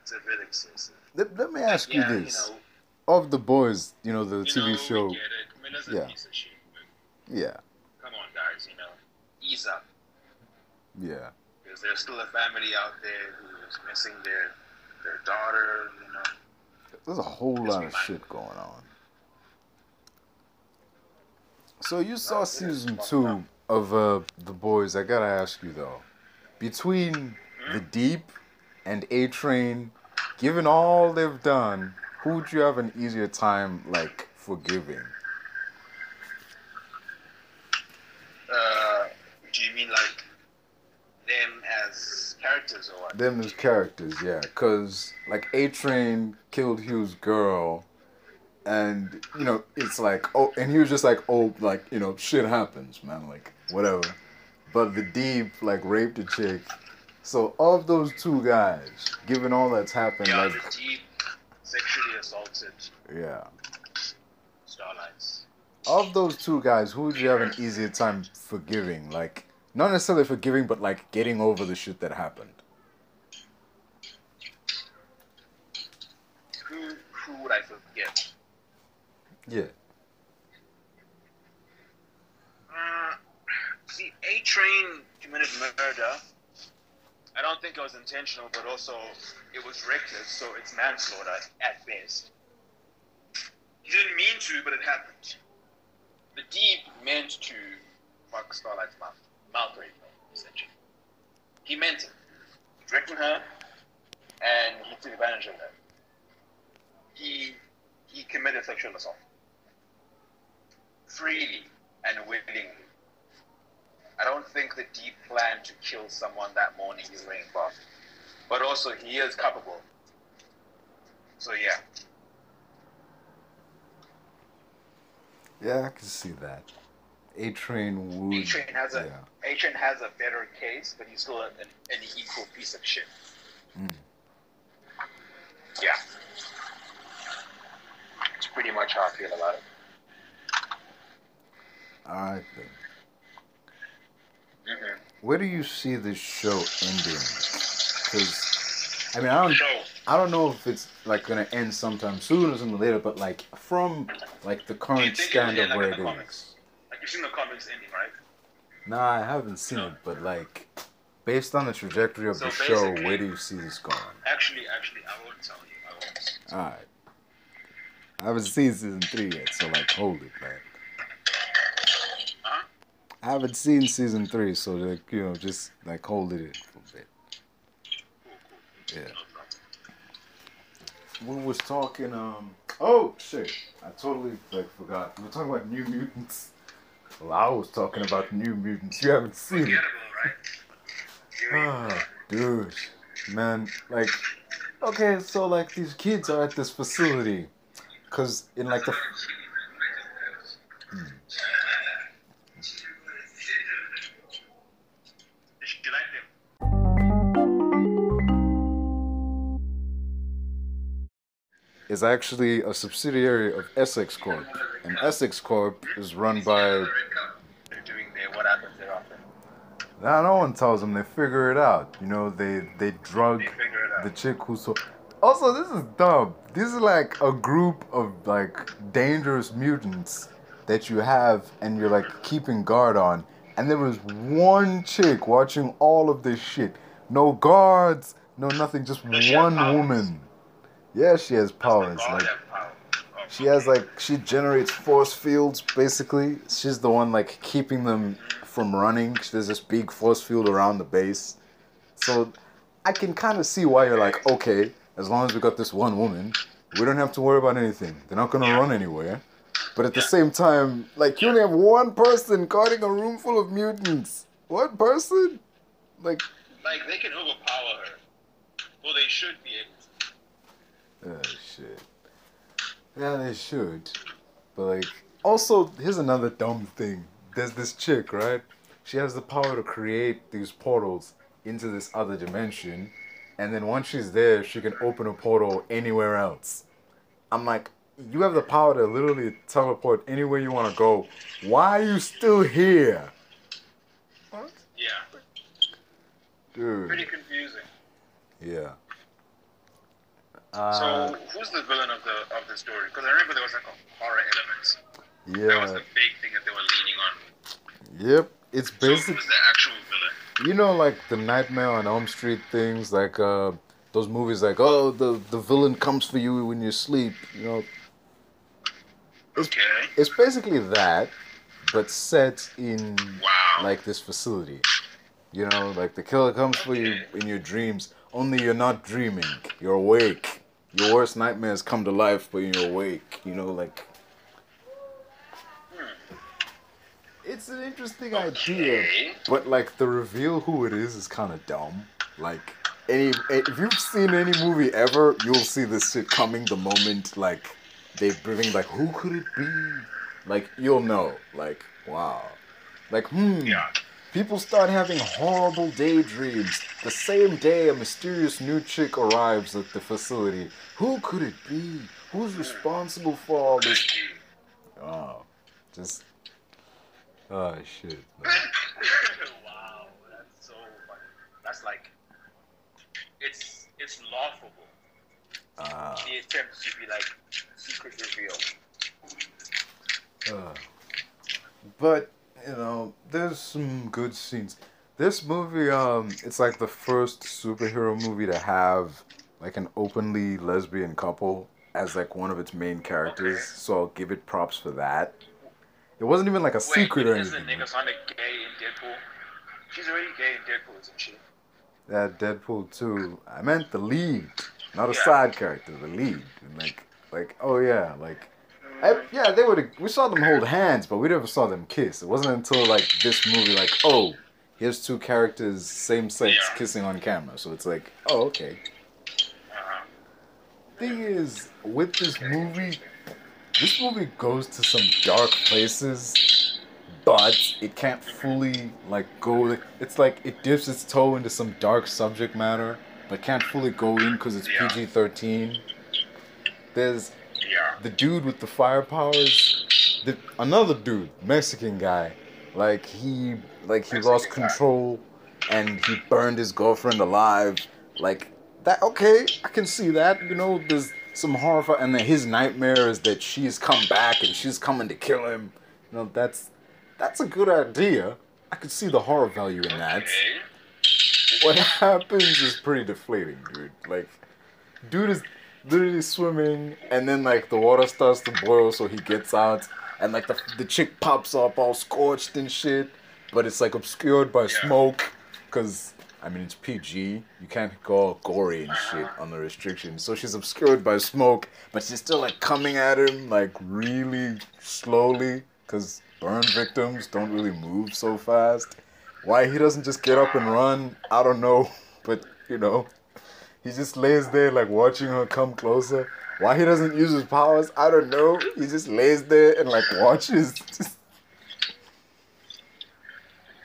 It's a bit excessive. Let, let me ask you this: you know, of the boys, you know, the you TV know, show. We get it. Miller's a Yeah. piece of shit. Yeah, come on, guys. You know, ease up. yeah, Because there's still a family out there who is missing their their daughter. You know. there's a whole lot of shit going on. So you saw it is season two up. of uh, the boys. I gotta ask you though, between Hmm? the Deep and A Train, given all they've done, who would you have an easier time like forgiving? Uh, do you mean like them as characters or what? Them as characters, yeah. Cause like A Train killed Hugh's girl, and you know it's like oh, and he was just like oh, like you know shit happens, man, like whatever. But the deep like raped a chick. So of those two guys, given all that's happened, Yeah, like the deep sexually assaulted yeah, starlights. of those two guys, who would you have an easier time forgiving? Like not necessarily forgiving, but like getting over the shit that happened. Who who would I forget? Yeah. Uh, see, A Train committed murder. I don't think it was intentional, but also it was reckless, so it's manslaughter at best. He didn't mean to, but it happened. The deep meant to fuck Starlight's mouth, mouth rape essentially. He meant it. He her, and he took advantage of her. He he committed sexual assault freely and willingly. I don't think the deep plan to kill someone that morning is back. But also, he is capable. So, yeah. Yeah, I can see that. A Train would. A Train has a yeah. A Train has a better case, but he's still an, an equal piece of shit. Mm. Yeah. It's pretty much how I feel about it. I think. Hmm Where do you see this show ending? Because I mean, I don't, So, I don't know if it's like gonna end sometime soon or something later, but like from like the current stand of where it is. comics? Like you've seen the comics ending, right? Nah, I haven't seen it, but like based on the trajectory of So the show, where do you see this going? Actually, actually, I won't tell you. I won't. Alright. I haven't seen season three yet, so like hold it, man. Huh? I haven't seen season three, so like you know, just like hold it in for a bit. Cool, cool. Yeah. No. We was talking, um. Oh shit! I totally like forgot. We were talking about New Mutants. Well, I was talking about New Mutants. You haven't seen it. Forgettable, right? You- Ah, dude, man, like, okay, so like these kids are at this facility, cause in like the. Hmm. Is actually a subsidiary of Essex Corp, and Essex Corp is run by. They're doing their what happens thereafter. Now no one tells them. They figure it out. You know, they they drug They figure it out. the chick who so. Also, this is dumb. This is like a group of like dangerous mutants that you have, and you're like keeping guard on. And there was one chick watching all of this shit. No guards, no nothing. Just one woman. Yeah, she has powers. Oh, like power. Oh, she has like she generates force fields basically. She's the one like keeping them from running. There's this big force field around the base. So I can kind of see why you're like, okay, as long as we got this one woman, we don't have to worry about anything. They're not gonna Yeah. run anywhere. But at the same time, like you only have one person guarding a room full of mutants. One person? Like Like they can overpower her. Well, they should be able to. Oh shit. Yeah, they should. But like also here's another dumb thing. There's this chick, right? She has the power to create these portals into this other dimension. And then once she's there, she can open a portal anywhere else. I'm like, you have the power to literally teleport anywhere you want to go. Why are you still here? What? Yeah. Dude. Pretty confusing. Yeah. So Uh, who's the villain of the of the story? Because I remember there was like a horror element. Yeah. That was the big thing that they were leaning on. Yep. It's So basically who's the actual villain? you know like the nightmare on elm street things like uh those movies like oh the the villain comes for you when you sleep you know Okay. it's basically that but set in Wow. like this facility you know like the killer comes for you in your dreams only you're not dreaming you're awake your worst nightmares come to life when you're awake you know like it's an interesting idea but like the reveal who it is is kind of dumb. Like any if you've seen any movie ever, you'll see this shit coming the moment like they bring like who could it be? Like you'll know. Like wow. Like hmm. Yeah. People start having horrible daydreams. The same day a mysterious new chick arrives at the facility. Who could it be? Who's responsible for all this? Oh, just oh shit. <laughs> wow, that's so funny. That's like, it's it's laughable. Ah. The attempt to be like secret reveal. Uh, but you know, there's some good scenes. This movie, um, it's like the first superhero movie to have like an openly lesbian couple as like one of its main characters. So I'll give it props for that. It wasn't even like a secret Wait, or isn't anything. Negasonic gay in Deadpool? She's already gay in Deadpool, isn't she? That Deadpool too. I meant the lead, not a Yeah. side character. The lead, and like, like, oh yeah, like, I, yeah, they were. We saw them hold hands, but we never saw them kiss. It wasn't until like this movie, like, oh, here's two characters, same sex, Yeah. kissing on camera. So it's like, oh, okay. Uh-huh. Thing is, with this movie, this movie goes to some dark places, but it can't fully like go. It's like it dips its toe into some dark subject matter, but can't fully go in because it's Yeah. PG thirteen. There's Yeah. the dude with the fire powers, the another dude, Mexican guy, like he like he lost Mexican guy. control and he burned his girlfriend alive. Like that okay, I can see that. You know, there's some horror, and then his nightmare is that she's come back and she's coming to kill him. You know, that's that's a good idea. I can see the horror value in that. Okay. What <laughs> happens is pretty deflating, dude. Like, dude is literally swimming, and then like the water starts to boil, so he gets out, and like the the chick pops up all scorched and shit, but it's like obscured by smoke, cause I mean it's PG. You can't go all gory and shit on the restrictions, so she's obscured by smoke, but she's still like coming at him like really slowly, cause burn victims don't really move so fast. Why he doesn't just get up and run, I don't know, <laughs> but you know. He just lays there like watching her come closer. Why he doesn't use his powers, I don't know. He just lays there and like watches. <laughs>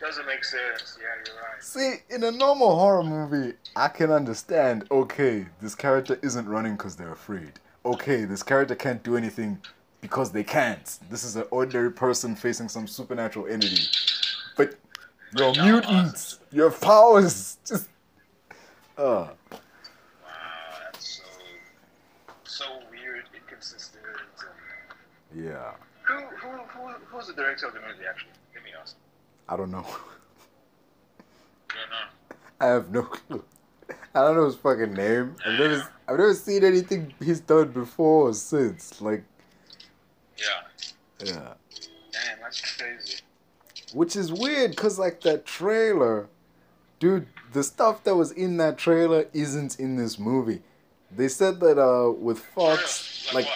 Doesn't make sense. Yeah, you're right. See, in a normal horror movie, I can understand. Okay, this character isn't running because they're afraid. Okay, this character can't do anything because they can't. This is an ordinary person facing some supernatural entity. But you're mutants. Your powers just. Uh. Wow, that's so so weird, inconsistent. And Yeah. who who who who's the director of the movie? Actually, let me ask. I don't know. No, no. I have no clue. I don't know his fucking name. I've never, I've never seen anything he's done before or since. Like, Yeah. yeah. Damn, that's crazy. Which is weird, cause like that trailer, dude, the stuff that was in that trailer isn't in this movie. They said that uh with Fox, Like, like?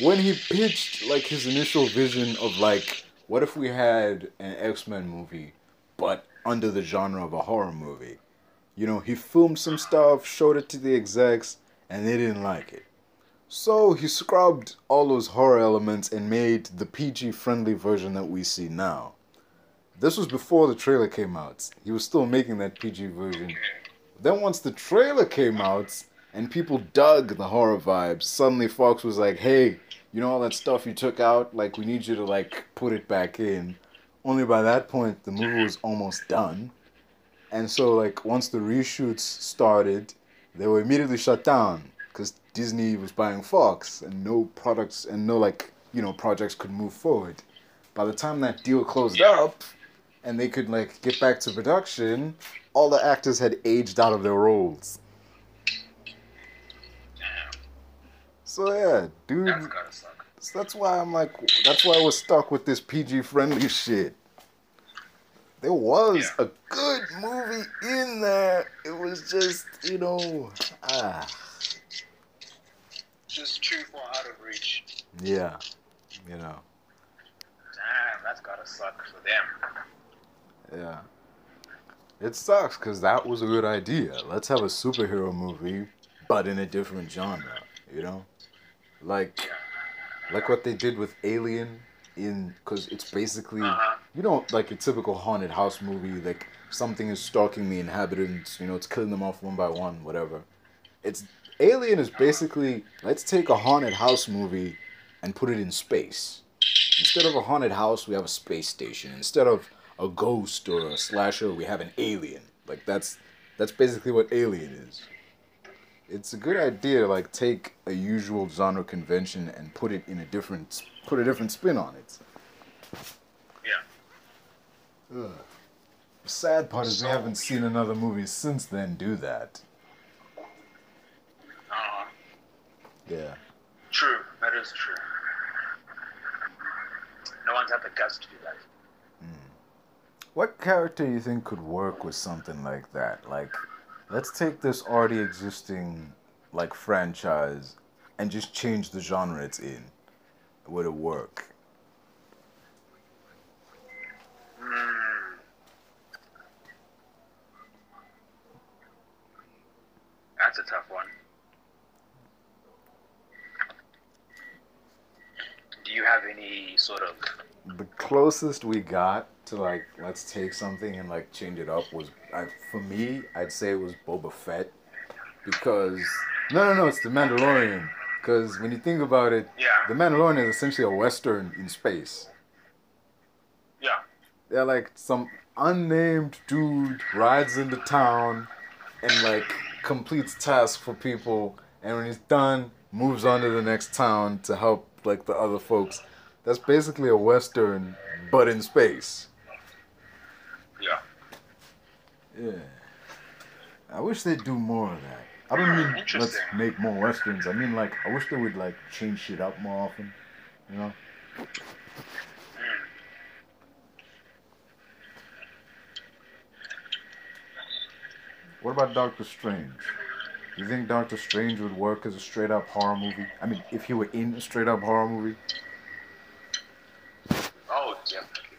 When he pitched like his initial vision of like, what if we had an X Men movie, but under the genre of a horror movie? You know, he filmed some stuff, showed it to the execs, and they didn't like it. So he scrubbed all those horror elements and made the PG friendly version that we see now. This was before the trailer came out. He was still making that PG version. Then once the trailer came out and people dug the horror vibes, suddenly Fox was like, "Hey, you know all that stuff you took out? Like we need you to like put it back in." Only by that point the movie was almost done. And so like once the reshoots started, they were immediately shut down cuz Disney was buying Fox and no products and no like, you know, projects could move forward. By the time that deal closed up and they could like get back to production, all the actors had aged out of their roles. So yeah, dude, that's gotta suck. so that's why I'm like, that's why I was stuck with this PG friendly shit. There was Yeah. a good movie in there. It was just, you know, ah, Just too far out of reach. yeah, you know, Damn, that's gotta suck for them. yeah. It sucks because that was a good idea. Let's have a superhero movie, but in a different genre, you know, like. Like what they did with Alien in because it's basically Uh-huh. you know like a typical haunted house movie like something is stalking the inhabitants you know it's killing them off one by one whatever it's Alien is basically let's take a haunted house movie and put it in space instead of a haunted house we have a space station instead of a ghost or a slasher we have an alien like that's that's basically what Alien is it's a good idea to like take a usual genre convention and put it in a different put a different spin on it. Yeah. Ugh. The sad part is we haven't seen another movie since then do that. Uh-huh. Yeah. True. That is true. No one's had the guts to do that. What character do you think could work with something like that? Like, let's take this already existing like franchise and just change the genre it's in. Would it work? That's a tough one. Do you have any sort of The closest we got to like let's take something and like change it up was I, for me I'd say it was Boba Fett because no no no it's the Mandalorian because when you think about it Yeah. the Mandalorian is essentially a western in space Yeah. they're like some unnamed dude rides into town and like completes tasks for people, and when he's done, moves on to the next town to help like the other folks. That's basically a western, but in space. Yeah. Yeah. I wish they'd do more of that. I don't mean let's make more westerns. I mean like I wish they would like change shit up more often. You know? Hmm. What about Doctor Strange? Do you think Doctor Strange would work as a straight up horror movie? I mean, if he were in a straight up horror movie? Oh, definitely.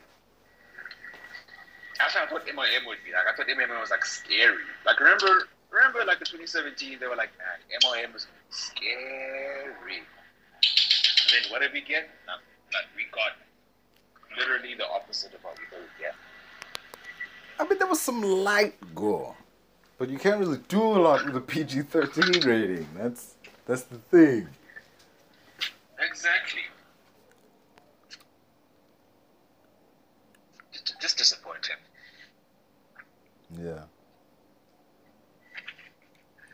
That's how I thought MOM would be. I thought MOM was like scary. Like remember, remember like in 2017 they were like, ah, man, MOM was scary. And then what did we get? No, like we got literally the opposite of what we thought we'd get. I mean, there was some light gore, but you can't really do a lot with a PG thirteen rating. That's that's the thing. Exactly. Just, just disappointing. Yeah.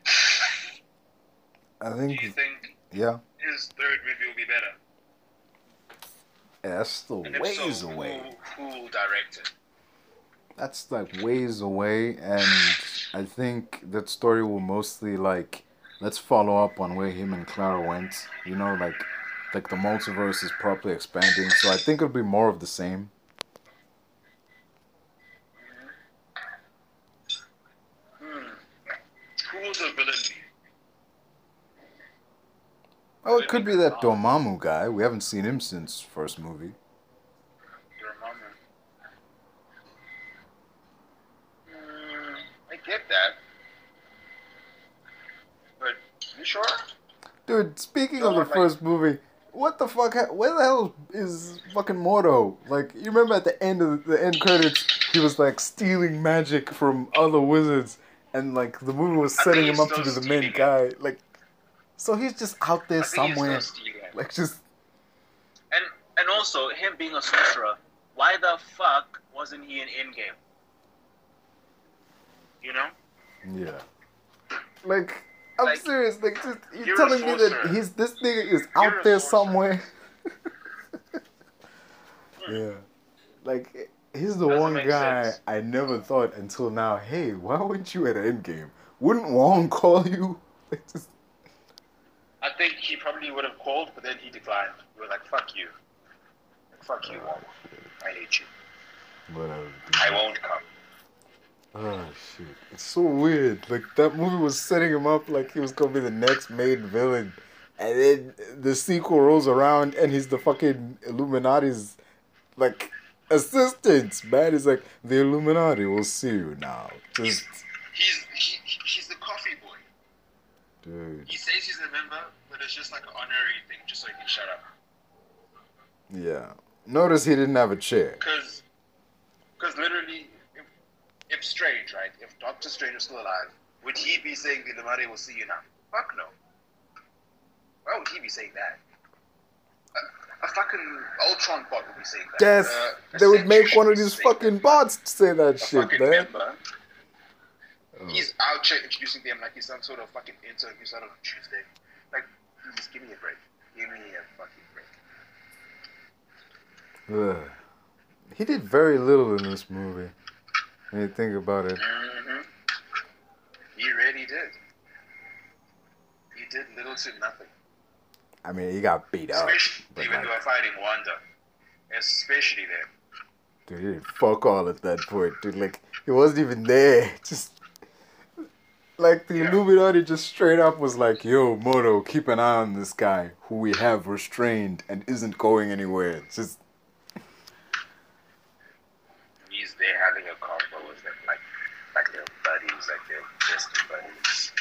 <sighs> I Do you think think yeah, his third movie will be better? that's still And ways so, away. Who, who will direct it? That's like ways away, and I think that story will mostly like let's follow up on where him and Clara went. You know, like like the multiverse is properly expanding, so I think it'll be more of the same. Hmm. Who will the villain be? Oh, it could be that Dormammu guy. We haven't seen him since first movie. Your mama. Hmm, I get that. But, you sure? Dude, speaking No, of the like- first movie, what the fuck? Ha- where the hell is fucking Mordo? Like, you remember at the end of the end credits, he was like stealing magic from other wizards, and like the movie was setting him up to be the main guy. Like, so he's just out there I think he's somewhere, like just And, and also, him being a sorcerer, why the fuck wasn't he in Endgame? You know? yeah. Like, I'm Like, serious. Like, just you're, you're telling me that he's this nigga is You're out there sorcerer. somewhere. Hmm. yeah, like he's the Doesn't one guy sense. I never thought until now. Hey, why weren't you at Endgame? Wouldn't Wong <laughs> call you? Like, just, I think he probably would have called, but then he declined. We were like, fuck you. Fuck you, Wong. I hate you. whatever. I won't come. Oh shit! It's so weird. Like that movie was setting him up like he was gonna be the next main villain, and then the sequel rolls around and he's the fucking Illuminati's like assistant. Man, he's like the Illuminati will see you now. Just He's he, he's coffee boy. Dude, He says he's a member, but it's just like an honorary thing just so he can shut up. yeah. Notice he didn't have a chair. Because because literally, if, if Strange, right? If Doctor Strange was still alive, would he be saying the Illuminati will see you now? Fuck no. Why would he be saying that? A, a fucking Ultron bot would be saying that. Yes, Uh, they would make one of these fucking bots say that shit, man. member. Oh. He's out here introducing them like he's some sort of fucking intern who's out on Tuesday. Like, please give me a break. Give me a fucking break. Ugh. He did very little in this movie. When you think about it. hmm He really did. He did little to nothing. I mean, he got beat up. Especially But when like, they were fighting Wanda. Especially there. dude, he did fuck all at that point, dude. Like, he wasn't even there. <laughs> Just like the Yeah. Illuminati just straight up was like, "Yo, Mordo, keep an eye on this guy who we have restrained and isn't going anywhere." It's just He's there having a convo with them, like, like their buddies, like their best buddies.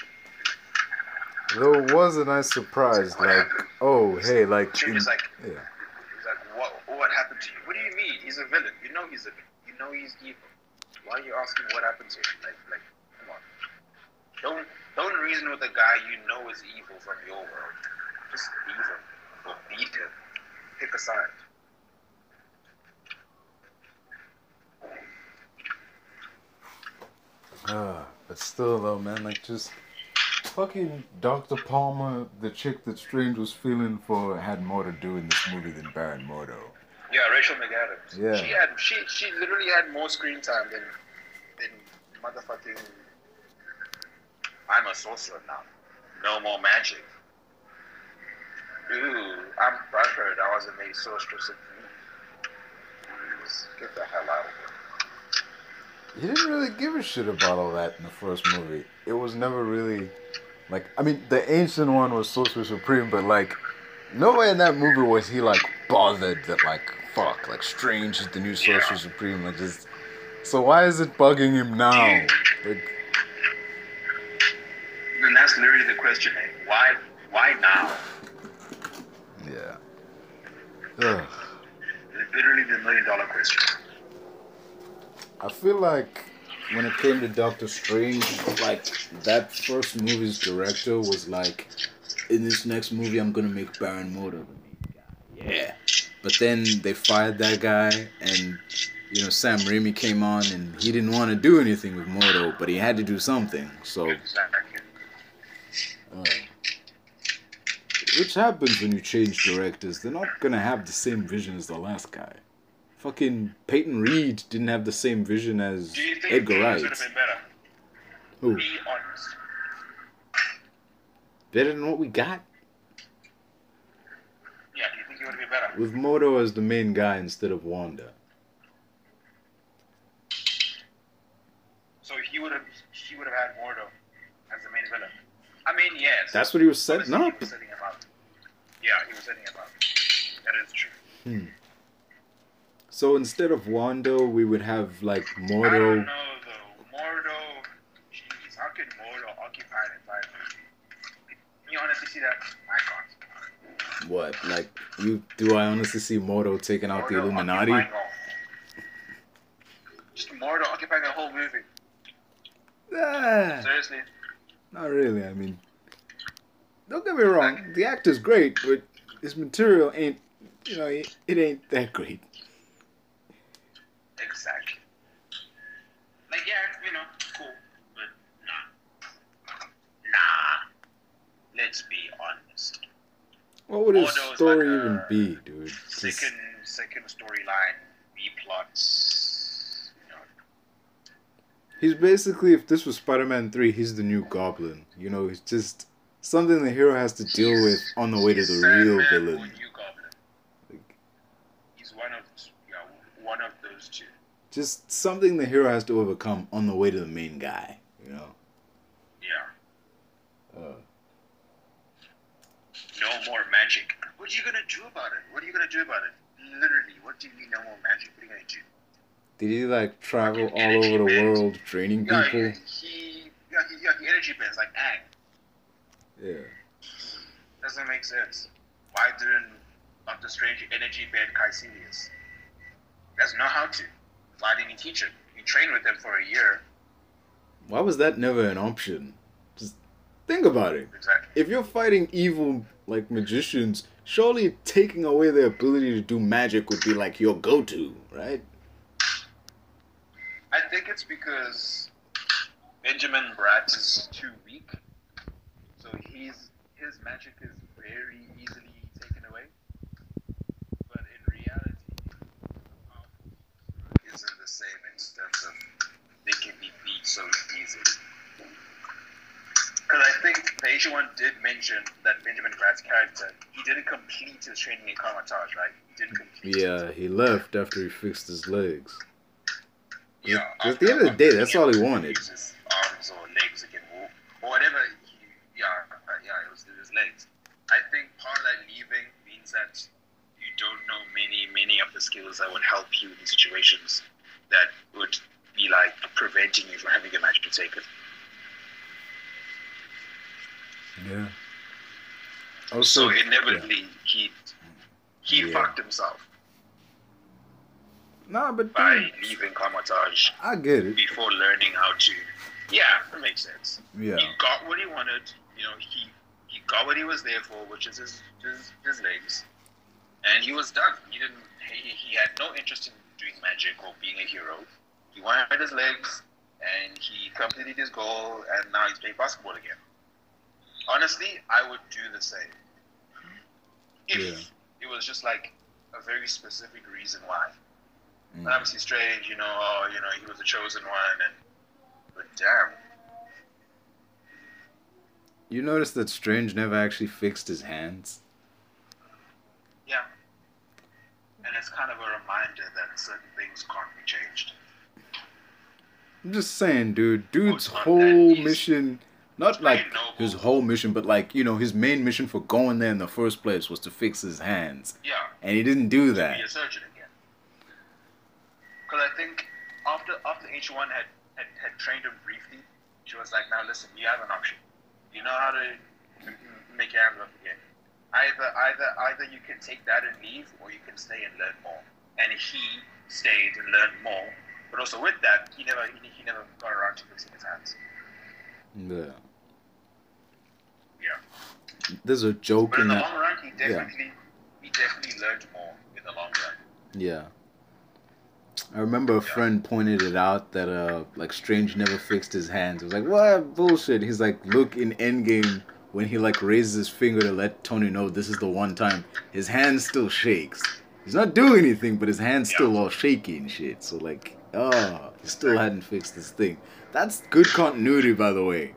though it was a nice surprise. Like, oh, hey, like, in- like, yeah. he's like, what, what happened to you? What do you mean? He's a villain. You know he's a. You know he's evil. Why are you asking what happened to him? Like, like. Don't, don't reason with a guy you know is evil from your world. Just leave him or beat him. Pick a side. Ah, but still though, man, like just fucking Dr. Palmer, the chick that Strange was feeling for, had more to do in this movie than Baron Mordo. Yeah, Rachel McAdams. Yeah. She had she she literally had more screen time than than motherfucking. I'm a sorcerer now. No more magic. Ooh, I'm I've heard I wasn't made sorceress. Just Get the hell out of here. He didn't really give a shit about all that in the first movie. It was never really like I mean the ancient one was Sorcerer Supreme, but like nowhere in that movie was he like bothered that like fuck like Strange is the new Sorcerer Yeah. Supreme like just so why is it bugging him now? Like And that's literally the question. eh? Why why now? yeah. Ugh. Literally the million dollar question. I feel like when it came to Doctor Strange, like that first movie's director was like, in this next movie, I'm gonna make Baron Mordo. Yeah. But then they fired that guy, and you know Sam Raimi came on, and he didn't want to do anything with Mordo, but he had to do something. So, Exactly. Uh, which happens when you change directors? They're not gonna have the same vision as the last guy. Fucking Peyton Reed didn't have the same vision as Do you think Edgar Wright. would have been better? Who? Be honest. Better than what we got? Yeah, do you think it would have been better? With Mordo as the main guy instead of Wanda. So he would have he would have had Mordo as the main villain. I mean, yes. That's what he was setting Honestly, up. He was setting him up. Yeah, he was setting him up. That is true. So instead of Wanda, we would have like Mordo. I don't know though. Mordo, jeez, how could Mordo occupy an entire movie? Can you honestly see that? I can't. What? Like you? Do I honestly see Mordo taking out the Illuminati? all- Just Mordo occupying the whole movie. Ah, Seriously. Not really. I mean, don't get me wrong. The actor's great, but his material ain't. You know, it, it ain't that great. Exactly. Like, yeah, you know, cool, but nah. Nah. Let's be honest. What would his story like even be, dude? Just- Second, second storyline, B plots. He's basically, if this was Spider-Man three, he's the new Goblin. You know, it's just something the hero has to deal with on the way to the real villain. Like, He's one of, know, one of those two. just something the hero has to overcome on the way to the main guy. You know. Yeah. Uh, No more magic. What are you gonna do about it? What are you gonna do about it? Literally, what do you mean no more magic? What are you gonna do? Did he like travel all over the world training people? he, he, he, he energy like Aang. Yeah. Doesn't make sense. Why didn't Doctor Strange energy bend Kaecilius? Doesn't know how to. Why didn't he teach him? He trained with them for a year. Why was that never an option? Just think about it. Exactly. If you're fighting evil like magicians, surely taking away their ability to do magic would be like your go-to, right? I think it's because Benjamin Bratt is too weak. So he's his magic is very easily taken away. But in reality, um, powerful isn't the same in terms of they can be beat so easily. Because I think the Asian one did mention that Benjamin Bratt's character, he didn't complete his training in Kamar-Taj, right? He didn't complete it. Yeah, he left after he fixed his legs. Yeah. At the end of the day, that's all he He wanted. use his arms or legs again, or, or whatever. He, yeah, uh, yeah, it was his legs. I think part of that leaving means that you don't know many, many of the skills that would help you in situations that would be like preventing you from having a match to take it. Yeah. So Also, inevitably, he he Yeah. fucked himself nah, but by dude, leaving Kamar-Taj I get it. before learning how to. Yeah, that makes sense. Yeah. he got what he wanted. You know, he he got what he was there for, which is his his, his legs, and he was done. He didn't. He, he had no interest in doing magic or being a hero. He wanted his legs, and he completed his goal, and now he's playing basketball again. honestly, I would do the same. If Yeah. it was just like a very specific reason why. Mm. But obviously, Strange, you know, oh, you know, he was the chosen one, and but damn, You notice that Strange never actually fixed his hands? yeah. And it's kind of a reminder that certain things can't be changed. I'm just saying, dude. Dude's that whole mission, not like his whole mission, but like, you know, his main mission for going there in the first place was to fix his hands. Yeah. And he didn't do that. be a surgeon again. Because I think after after H one had, had had trained him briefly, she was like, "Now listen, you have an option. You know how to make your hands up again. Either either either you can take that and leave, or you can stay and learn more." And he stayed and learned more. But also with that, he never he, he never got around to fixing his hands. Yeah. Yeah. There's a joke But in in the that. long run, he definitely he definitely learned more in the long run. Yeah. I remember a friend pointed it out that uh like Strange never fixed his hands. It was like, what bullshit? He's like, look in Endgame when he like raises his finger to let Tony know this is the one time, his hand still shakes. He's not doing anything, but his hand's still all shaky and shit. So like, oh, he still hadn't fixed this thing. That's good continuity, by the way.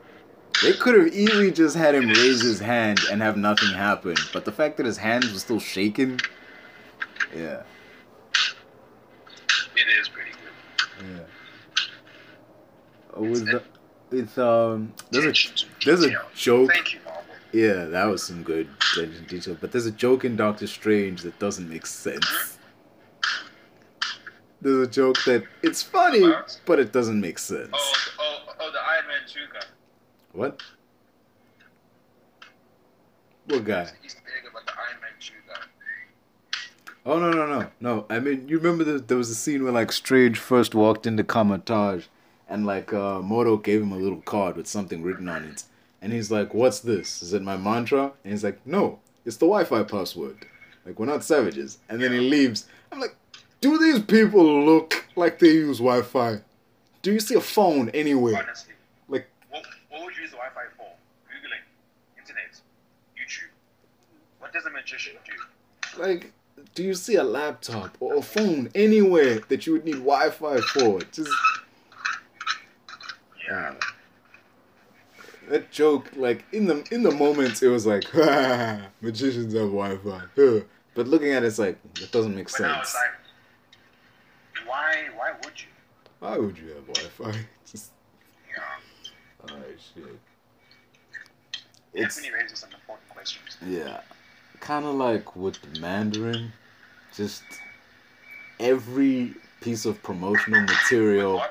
They could have easily just had him raise his hand and have nothing happen, but the fact that his hands were still shaking, yeah. It is pretty good. Yeah. Uh, With the, with um, there's a there's a joke. Thank you, Yeah, that was some good attention detail. But there's a joke in Doctor Strange that doesn't make sense. There's a joke that it's funny, but it doesn't make sense. Oh, oh, oh, the Iron Man 2 guy. What? What guy? He's big about the Iron Man 2 guy. Oh no no no no! I mean, you remember the, there was a scene where like Strange first walked into Kamar-Taj, and like uh, Mordo gave him a little card with something written on it, and he's like, "What's this? Is it my mantra?" And he's like, "No, it's the Wi-Fi password. Like we're not savages." And then he leaves. I'm like, "Do these people look like they use Wi-Fi? Do you see a phone anywhere? Honestly. Like, What, what would you use the Wi Fi for? Googling, internet, YouTube. What does a magician do? like, do you see a laptop or a phone anywhere that you would need Wi-Fi for? Just Yeah. that joke, like in the in the moment, it was like, <laughs> magicians have Wi-Fi. <laughs> But looking at it, it's like that doesn't make But sense. like, why, why would you? Why would you have Wi-Fi? <laughs> Just Yeah. oh shit. It's raises some important questions. yeah, kind of like with the Mandarin, just every piece of promotional material.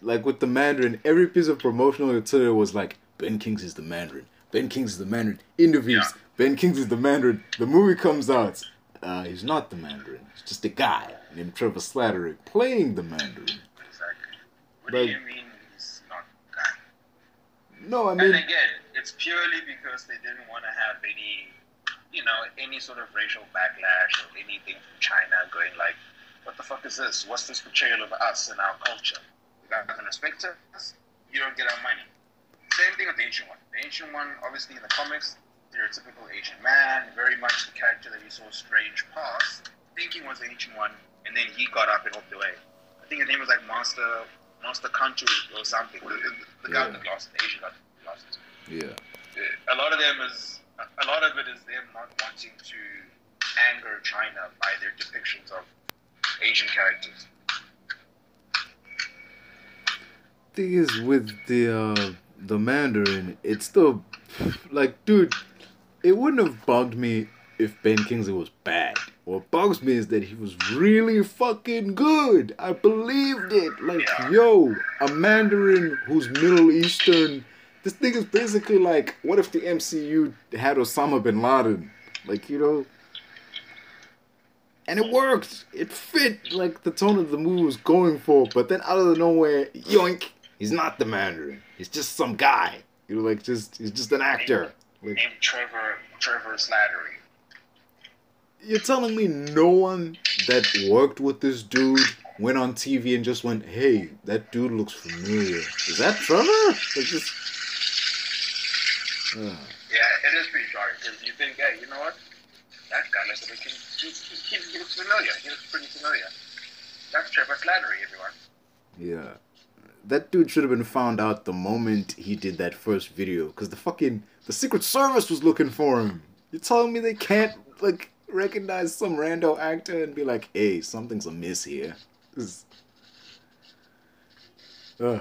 Like with the Mandarin, every piece of promotional material was like Ben Kingsley is the Mandarin. Ben Kingsley is the Mandarin. Interviews. Yeah. Ben Kingsley is the Mandarin. The movie comes out. Uh, he's not the Mandarin. He's just a guy named Trevor Slattery playing the Mandarin. Exactly. What But- do you mean he's not guy? No, I mean. And mean, again, it's purely because they didn't want to have any, you know, any sort of racial backlash or anything from China going like, what the fuck is this? What's this portrayal of us and our culture? You guys don't respect us, you don't get our money. Same thing with the Ancient One. The Ancient One, obviously in the comics, stereotypical Asian man, very much the character that you saw Strange pass, thinking was the Ancient One, and then he got up and walked away. I think his name was like Master Master Kanchu or something. The, the- guy with Yeah. the glasses, the Asian guy with the glasses. yeah. A lot of them is a lot of it is them not wanting to anger China by their depictions of Asian characters. Thing is, with the uh, the Mandarin, it's still like, dude, it wouldn't have bugged me if Ben Kingsley was bad. What bugs me is that he was really fucking good. I believed it. Like, Yeah. yo, a Mandarin who's Middle Eastern. This thing is basically like, what if the MCU had Osama bin Laden? Like, you know. And it worked. It fit like the tone of the movie was going for. But then out of nowhere, yoink, he's not the Mandarin. He's just some guy. You know, like just he's just an actor. Like Named Trevor Trevor Slattery. you're telling me no one that worked with this dude went on TV and just went, "Hey, that dude looks familiar. Is that Trevor?" Like just. Ah. it is pretty jarring because you think, hey, you know what? That guy looks like he, he, he, he looks familiar. He looks pretty familiar. That's Trevor Slattery, everyone. Yeah. That dude should have been found out the moment he did that first video, because the fucking the Secret Service was looking for him. You're telling me they can't like recognize some rando actor and be like, "Hey, something's amiss here." This- Ugh,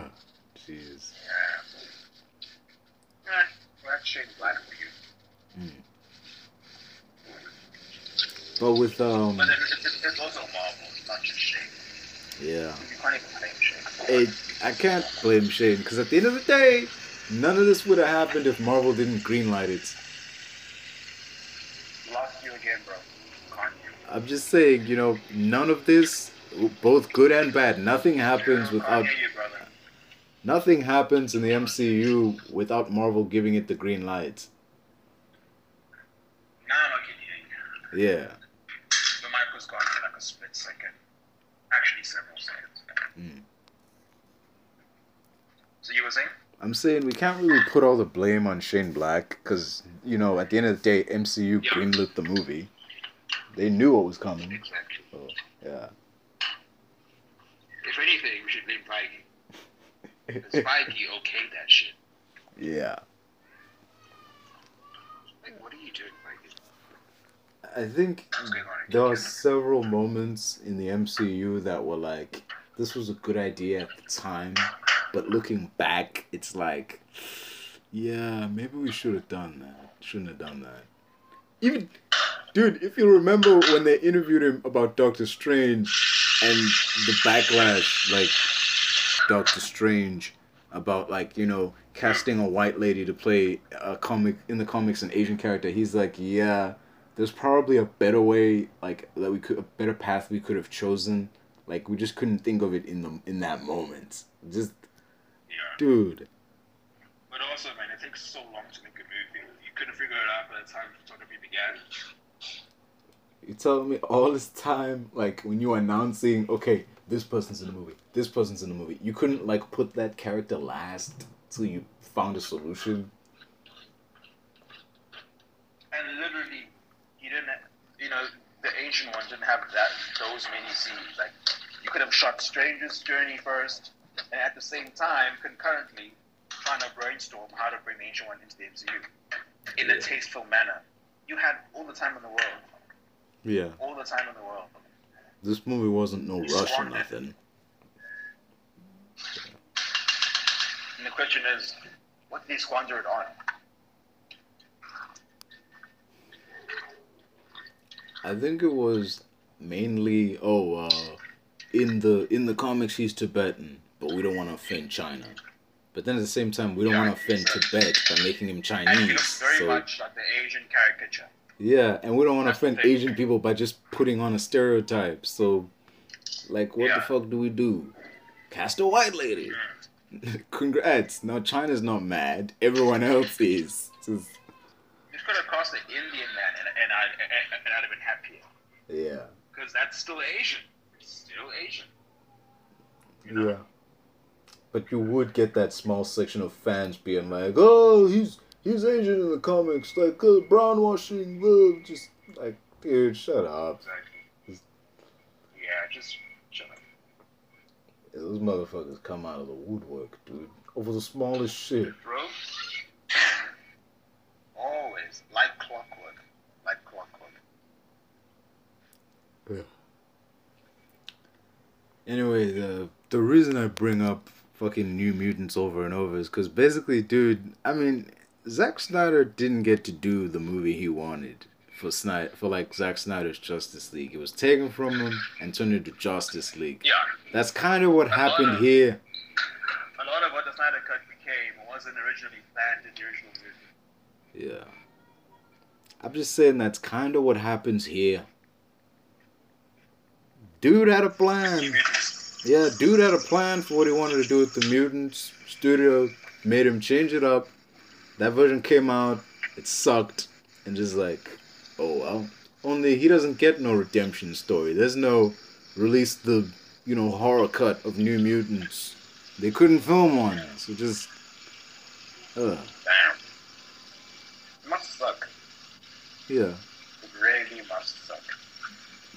jeez. Yeah. Shane Black for you. But with um, But it's, it's also Marvel, it's not just Shane. yeah, You can't even blame Shane. it, I can't blame Shane because at the end of the day, none of this would have happened if Marvel didn't greenlight it. Lost you again, bro. I'm just saying, you know, none of this, both good and bad, nothing happens Yeah, without you. Nothing happens in the MCU without Marvel giving it the green light. Now I'm not kidding you. Yeah. The mic was gone for like a split second. Actually, several seconds. Mm. So you were saying? I'm saying we can't really put all the blame on Shane Black because, you know, at the end of the day, MCU Yeah. greenlit the movie. They knew what was coming. Exactly. So, yeah. If anything, we should blame Feige. Feige okayed that shit. yeah. Like, what are you doing, Feige? I think What's going on? there are several moments in the MCU that were like, this was a good idea at the time, but looking back, it's like, yeah, maybe we should have done that. Shouldn't have done that. Even, dude, if you remember when they interviewed him about Doctor Strange and the backlash, like, Doctor Strange about like you know casting a white lady to play a comic in the comics an Asian character. He's like, yeah, there's probably a better way, like that we could a better path we could have chosen. Like we just couldn't think of it in the in that moment. Just Yeah. dude, But also, man, it takes so long to make a movie. You couldn't figure it out by the time photography began. you telling me all this time, like when you were announcing, okay, this person's in the movie, this person's in the movie, you couldn't like put that character last till you found a solution. And literally, you didn't, you know, the ancient ones didn't have that those many scenes. Like, you could have shot Stranger's Journey first, and at the same time, concurrently, trying to brainstorm how to bring the ancient one into the MCU in Yeah. a tasteful manner. You had all the time in the world, Yeah. all the time in the world. This movie wasn't no You rush or nothing. And the question is, what did they squander it on? I think it was mainly oh uh in the in the comics he's Tibetan, but we don't want to offend China. But then at the same time we don't Yeah, want to offend. Tibet by making him Chinese. very So much like the Asian caricature. yeah, and we don't want to offend. Asian people by just putting on a stereotype. So like what the fuck do we do? Cast a white lady. Congrats. Now China's not mad. Everyone else is. Just, It could have cost an Indian man, and, and, I, and, and I'd have been happier. yeah. Because that's still Asian. It's still Asian. You know? Yeah. But you would get that small section of fans being like, "Oh, he's he's Asian in the comics, like uh, brown washing, uh, just like, dude, shut up." Exactly. Yeah, just shut up. Those motherfuckers come out of the woodwork, dude, over the smallest shit. Bro. Always. Like clockwork. Like clockwork. Yeah. Anyway, the the reason I bring up fucking New Mutants over and over is because basically, dude, I mean, Zack Snyder didn't get to do the movie he wanted for Snyder for like Zack Snyder's Justice League. It was taken from him and turned into Justice League. Yeah. That's kind of what happened here. A lot of what the Snyder Cut became wasn't originally planned in the original movie. Yeah. I'm just saying that's kind of what happens here. Dude had a plan. Yeah, dude had a plan for what he wanted to do with the mutants. Studio made him change it up. That version came out. It sucked. And just like, oh well. Only he doesn't get no redemption story. There's no release the, you know, horror cut of New Mutants. They couldn't film one. So just, ugh. Damn. Must suck Yeah. Really must suck.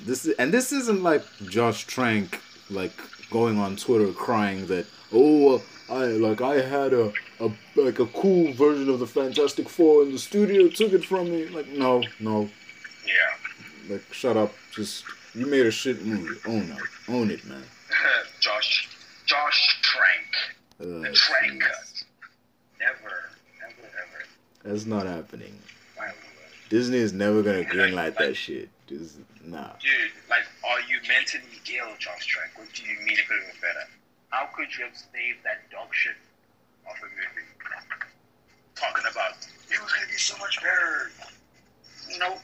This is, and this isn't like Josh Trank like going on Twitter crying that oh I like I had a, a like a cool version of the Fantastic Four and the studio took it from me. Like no, no, Yeah. like shut up. Just you made a shit movie. Own it, own it, man. <laughs> Josh, Josh Trank, Uh, the Trank. Never, never, ever. That's not happening. Disney is never gonna greenlight that shit. Just nah. Dude, like, are you mentally ill, Josh Trank? What do you mean it could have been better? How could you have saved that dog shit a movie? Talking about it was gonna be so much better. No,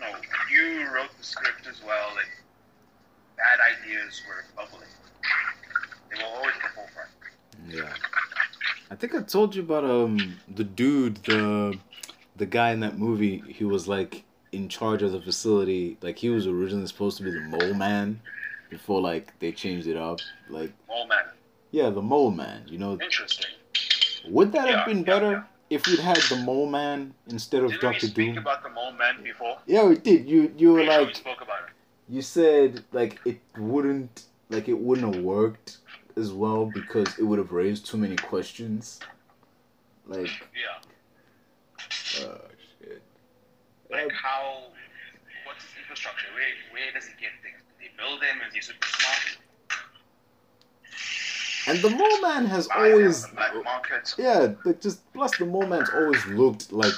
no. You wrote the script as well, and bad ideas were bubbling. They were always the forefront. Yeah. I think I told you about um the dude, the the guy in that movie, he was like in charge of the facility. Like he was originally supposed to be the mole man before like they changed it up. Like mole man, yeah, the mole man, you know. interesting. Would that Yeah, have been yeah, better yeah. if we'd had the mole man instead of we Doctor speak Doom? about the mole man before? Yeah, we did. You you were Pretty sure we spoke about it. you said like it wouldn't like it wouldn't have worked as well because it would have raised too many questions. Like Yeah. oh shit. Like uh, how, what's his infrastructure? Where, where does he get things? Do they build them? Is he super smart? And the mole man has always yeah, like just plus the mole man's always looked like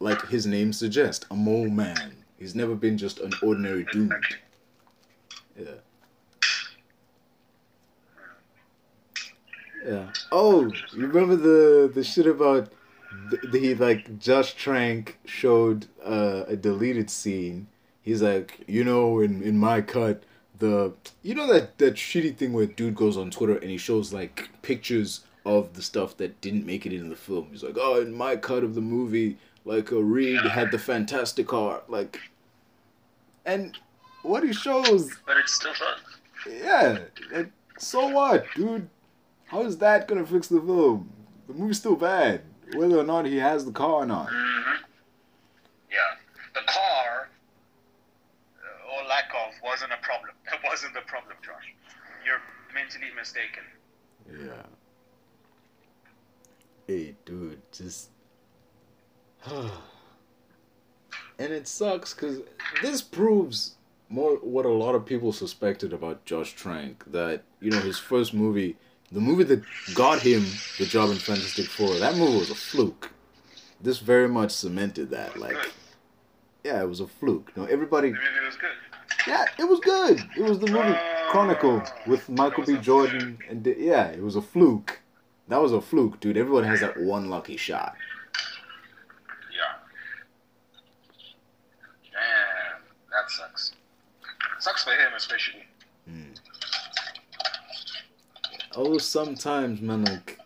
like his name suggests, a mole man. He's never been just an ordinary dude. Yeah. Yeah. Oh, you remember the the shit about the, the he like Josh Trank showed uh, a deleted scene. He's like, you know, in in my cut, the you know that that shitty thing where dude goes on Twitter and he shows like pictures of the stuff that didn't make it in the film. He's like, oh, in my cut of the movie, like a Reed had the Fantastic car, like, and what he shows But it's still fun. yeah, and so what, dude? How is that gonna fix the film? The movie's still bad, whether or not he has the car or not. Mm-hmm. Yeah. The car, uh, or lack of, wasn't a problem. <laughs> That wasn't the problem, Josh. You're mentally mistaken. Yeah. Hey, dude, just. <sighs> and it sucks because this proves more what a lot of people suspected about Josh Trank that you know his first movie, the movie that got him the job in Fantastic Four, that movie was a fluke. This very much cemented that. Like, Good. yeah, it was a fluke. Know, everybody The movie was good. Yeah, it was good. It was the movie Chronicle with Michael B. Jordan, and the- yeah, it was a fluke. That was a fluke, dude. Everyone has that one lucky shot. Yeah. Damn, that sucks. Sucks for him, especially. Oh, sometimes, man, like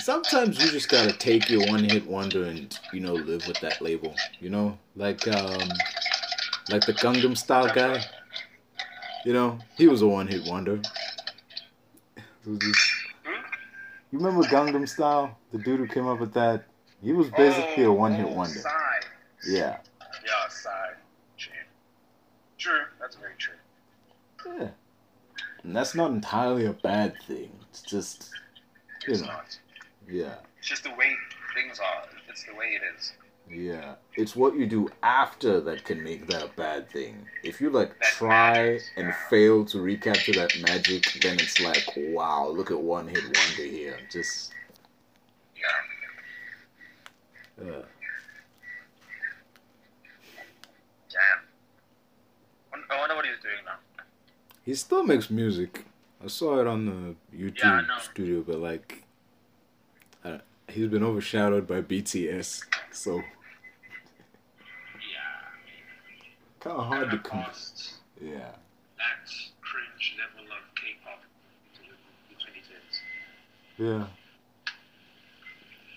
sometimes you just gotta take your one-hit wonder and you know live with that label. You know, like um, like the Gangnam Style guy. You know, he was a one-hit wonder. Just- you remember Gangnam Style? The dude who came up with that. He was basically a one-hit oh, wonder. Yeah. Yeah. True. True. That's very true. Yeah. And that's not entirely a bad thing. It's just, you It's know, not. yeah, It's just the way things are. It's the way it is. Yeah. It's what you do after that can make that a bad thing. If you like That try magic, and fail to recapture that magic, then it's like, wow, look at one hit wonder here. Just, Yeah. uh, Damn. I wonder what he's doing now. he still makes music. I saw it on the YouTube Yeah, studio, but like, he's been overshadowed by BTS, so Yeah. kind of hard to come. Yeah. that cringe level of K-pop to the 2010s. Yeah.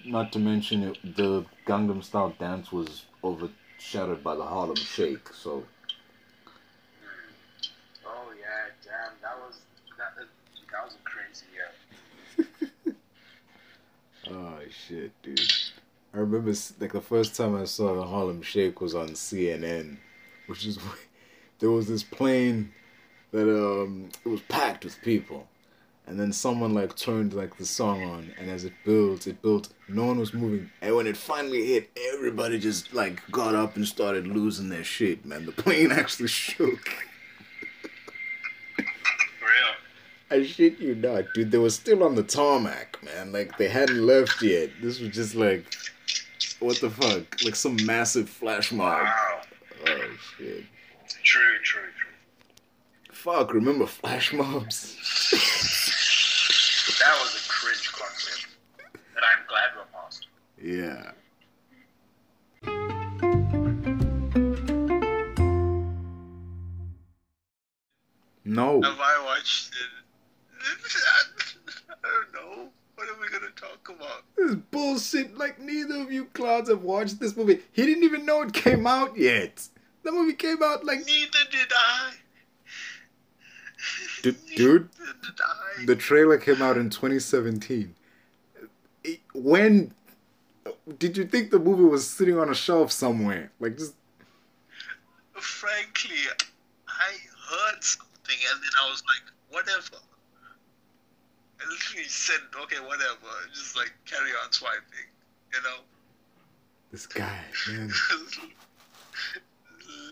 Not to mention it, the Gangnam Style dance was overshadowed by the Harlem Shake, so hmm. Oh yeah, damn, that was that, that was a crazy year. Oh shit, dude. I remember like the first time I saw the Harlem Shake was on CNN, which is <laughs> there was this plane that um it was packed with people, and then someone like turned like the song on, and as it built, it built. No one was moving, and when it finally hit, everybody just like got up and started losing their shit. Man, the plane <laughs> actually shook. I shit you not, dude. They were still on the tarmac, man. Like they hadn't left yet. This was just like, what the fuck? Like some massive flash mob. Wow. Oh shit. True, true, true. Fuck. Remember flash mobs? <laughs> That was a cringe concept that I'm glad we're past. Yeah. No. Have I watched it? <laughs> I don't know. What are we gonna talk about? This is bullshit. Like neither of you clowns have watched this movie. He didn't even know it came out yet. The movie came out like Neither did I. D- dude. Did I. The trailer came out in 2017. It- When did you think the movie was sitting on a shelf somewhere? Like just Frankly, I heard something and then I was like, whatever. Literally said, okay, whatever. Just like carry on swiping, you know? this guy, man. <laughs>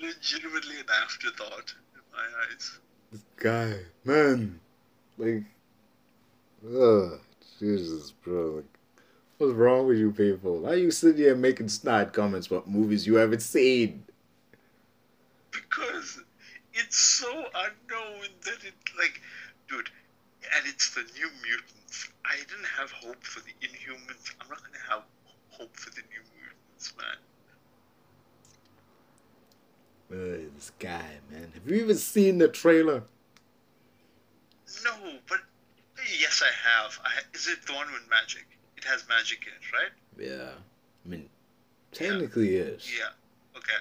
Legitimately an afterthought in my eyes. This guy, man. Like, ugh, Jesus, bro. Like, what's wrong with you people? Why you sitting here making snide comments about movies you haven't seen? Because it's so unknown that it, like, dude, and it's the new mutants. I didn't have hope for the Inhumans. I'm not gonna have hope for the new mutants, man. Ugh, this guy, man. Have you even seen the trailer? No, but yes, I have. I, is it the one with magic? It has magic in it, right? Yeah. I mean, technically is. Yeah. Okay.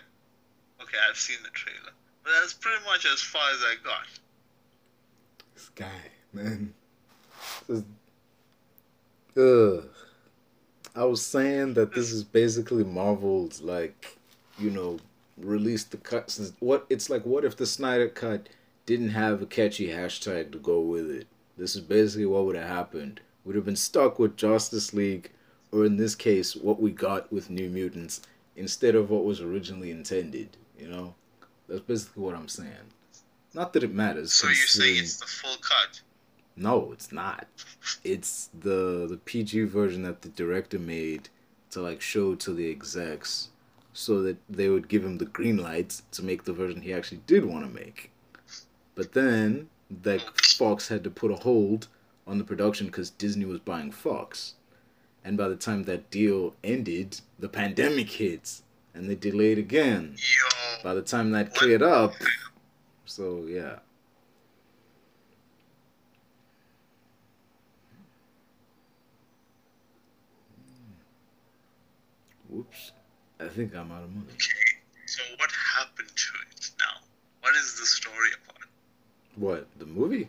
Okay, I've seen the trailer. But that's pretty much as far as I got. This guy, man. This- Ugh. I was saying that this is basically Marvel's like, you know, release the cuts. What it's like. What if the Snyder cut didn't have a catchy hashtag to go with it? This is basically what would have happened. We'd have been stuck with Justice League, or in this case, what we got with New Mutants instead of what was originally intended. You know, that's basically what I'm saying. Not that it matters. So you're saying it's the full cut? No, it's not. It's the the PG version that the director made to like show to the execs so that they would give him the green lights to make the version he actually did want to make. But then like Fox had to put a hold on the production cuz Disney was buying Fox. And by the time that deal ended, the pandemic hits and they delayed again. Yo. By the time that cleared up, so yeah. Whoops. I think I'm out of money. Okay. So what happened to it now? What is the story about? What? The movie?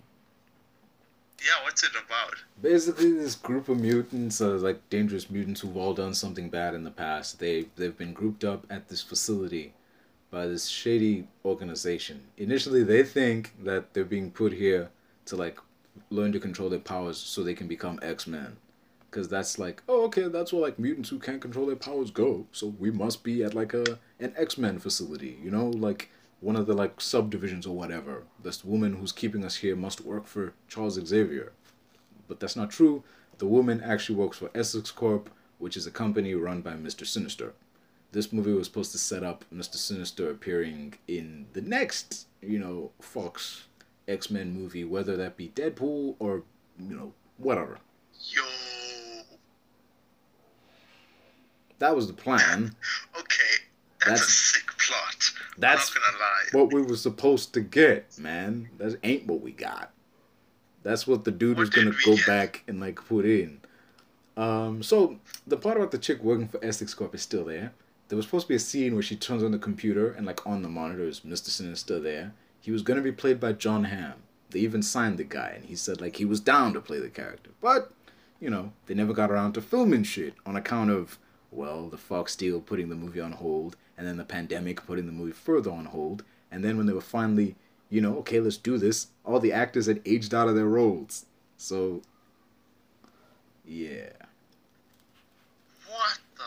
Yeah, what's it about? Basically, this group of mutants, uh, like dangerous mutants who've all done something bad in the past, they they've been grouped up at this facility by this shady organization. Initially, they think that they're being put here to like learn to control their powers so they can become X Men, because that's like, oh, okay, that's where like mutants who can't control their powers go. So we must be at like a an X Men facility, you know, like one of the like subdivisions or whatever. This woman who's keeping us here must work for Charles Xavier but that's not true. The woman actually works for Essex Corp, which is a company run by Mr. Sinister. This movie was supposed to set up Mr. Sinister appearing in the next, you know, Fox X Men movie, whether that be Deadpool or, you know, whatever. Yo. That was the plan. Okay. That's, That's- a sick plot. that's- I'm not gonna lie. What we were supposed to get, man. That ain't what we got. That's what the dude What was gonna go get? back and like put in. Um, so the part about the chick working for Essex Corp is still there. There was supposed to be a scene where she turns on the computer and like on the monitor is Mr. Sinister there. He was gonna be played by Jon Hamm. They even signed the guy and he said like he was down to play the character. But, you know, they never got around to filming shit on account of well, the Fox deal putting the movie on hold, and then the pandemic putting the movie further on hold, and then when they were finally, you know, okay, let's do this, all the actors had aged out of their roles. So, yeah. What the?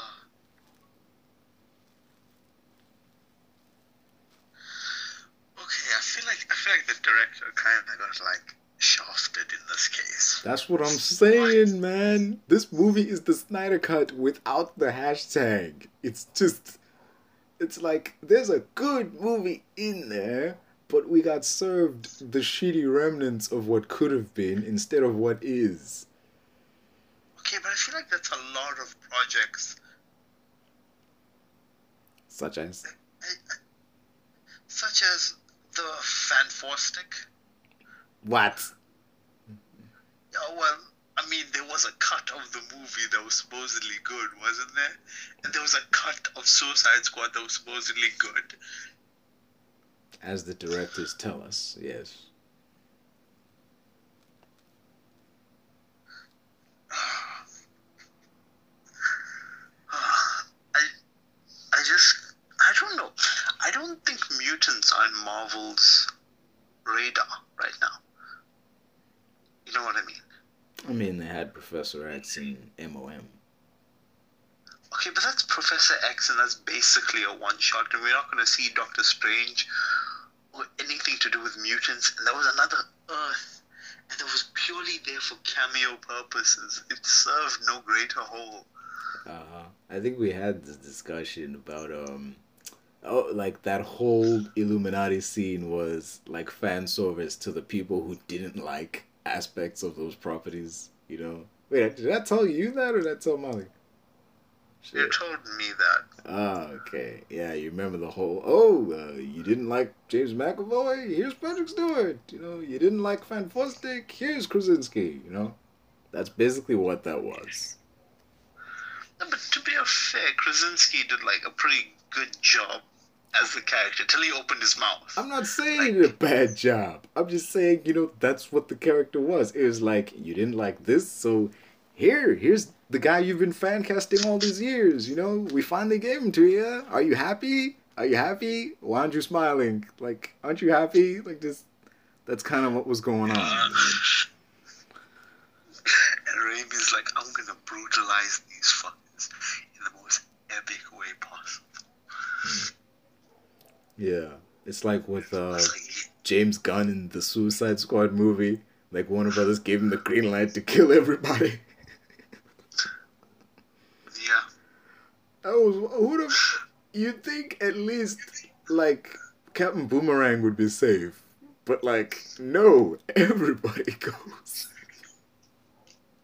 Okay, I feel like I feel like the director kind of got like shafted in this case. That's what I'm saying, man. This movie is the Snyder Cut without the hashtag. It's just. It's like there's a good movie in there, but we got served the shitty remnants of what could have been instead of what is. Okay, but I feel like that's a lot of projects. Such as. Such as the Fantastic. What? Yeah, well, I mean, there was a cut of the movie that was supposedly good, wasn't there? And there was a cut of Suicide Squad that was supposedly good. As the directors tell us, yes. <sighs> I, I just, I don't know. I don't think mutants are in Marvel's radar right now. You know what I mean? I mean, they had Professor X in MOM. Okay, but that's Professor X, and that's basically a one shot, and we're not going to see Doctor Strange or anything to do with mutants. And there was another Earth, and it was purely there for cameo purposes. It served no greater whole. Uh, I think we had this discussion about um, oh, like that whole Illuminati scene was like fan service to the people who didn't like aspects of those properties. You know, wait, did I tell you that or did I tell Molly? You told me that. Ah, okay. Yeah, you remember the whole, oh, uh, you didn't like James McAvoy? Here's Patrick Stewart. You know, you didn't like Fantastic? Here's Krasinski. You know? That's basically what that was. No, but to be fair, Krasinski did like a pretty good job as the character till he opened his mouth. I'm not saying he did a bad job. I'm just saying, you know, that's what the character was. It was like, you didn't like this, so here, here's the guy you've been fan casting all these years, you know? We finally gave him to you. Are you happy? Are you happy? Why aren't you smiling? Like, aren't you happy? Like, just, that's kind of what was going on. <laughs> And Raimi's like, I'm gonna brutalize these fuckers in the most epic way possible. Hmm. Yeah. It's like with uh, <laughs> James Gunn in the Suicide Squad movie. Like, Warner Brothers gave him the green light to kill everybody. <laughs> yeah. I was who the you'd think at least like Captain Boomerang would be safe. But like no, <laughs> everybody goes.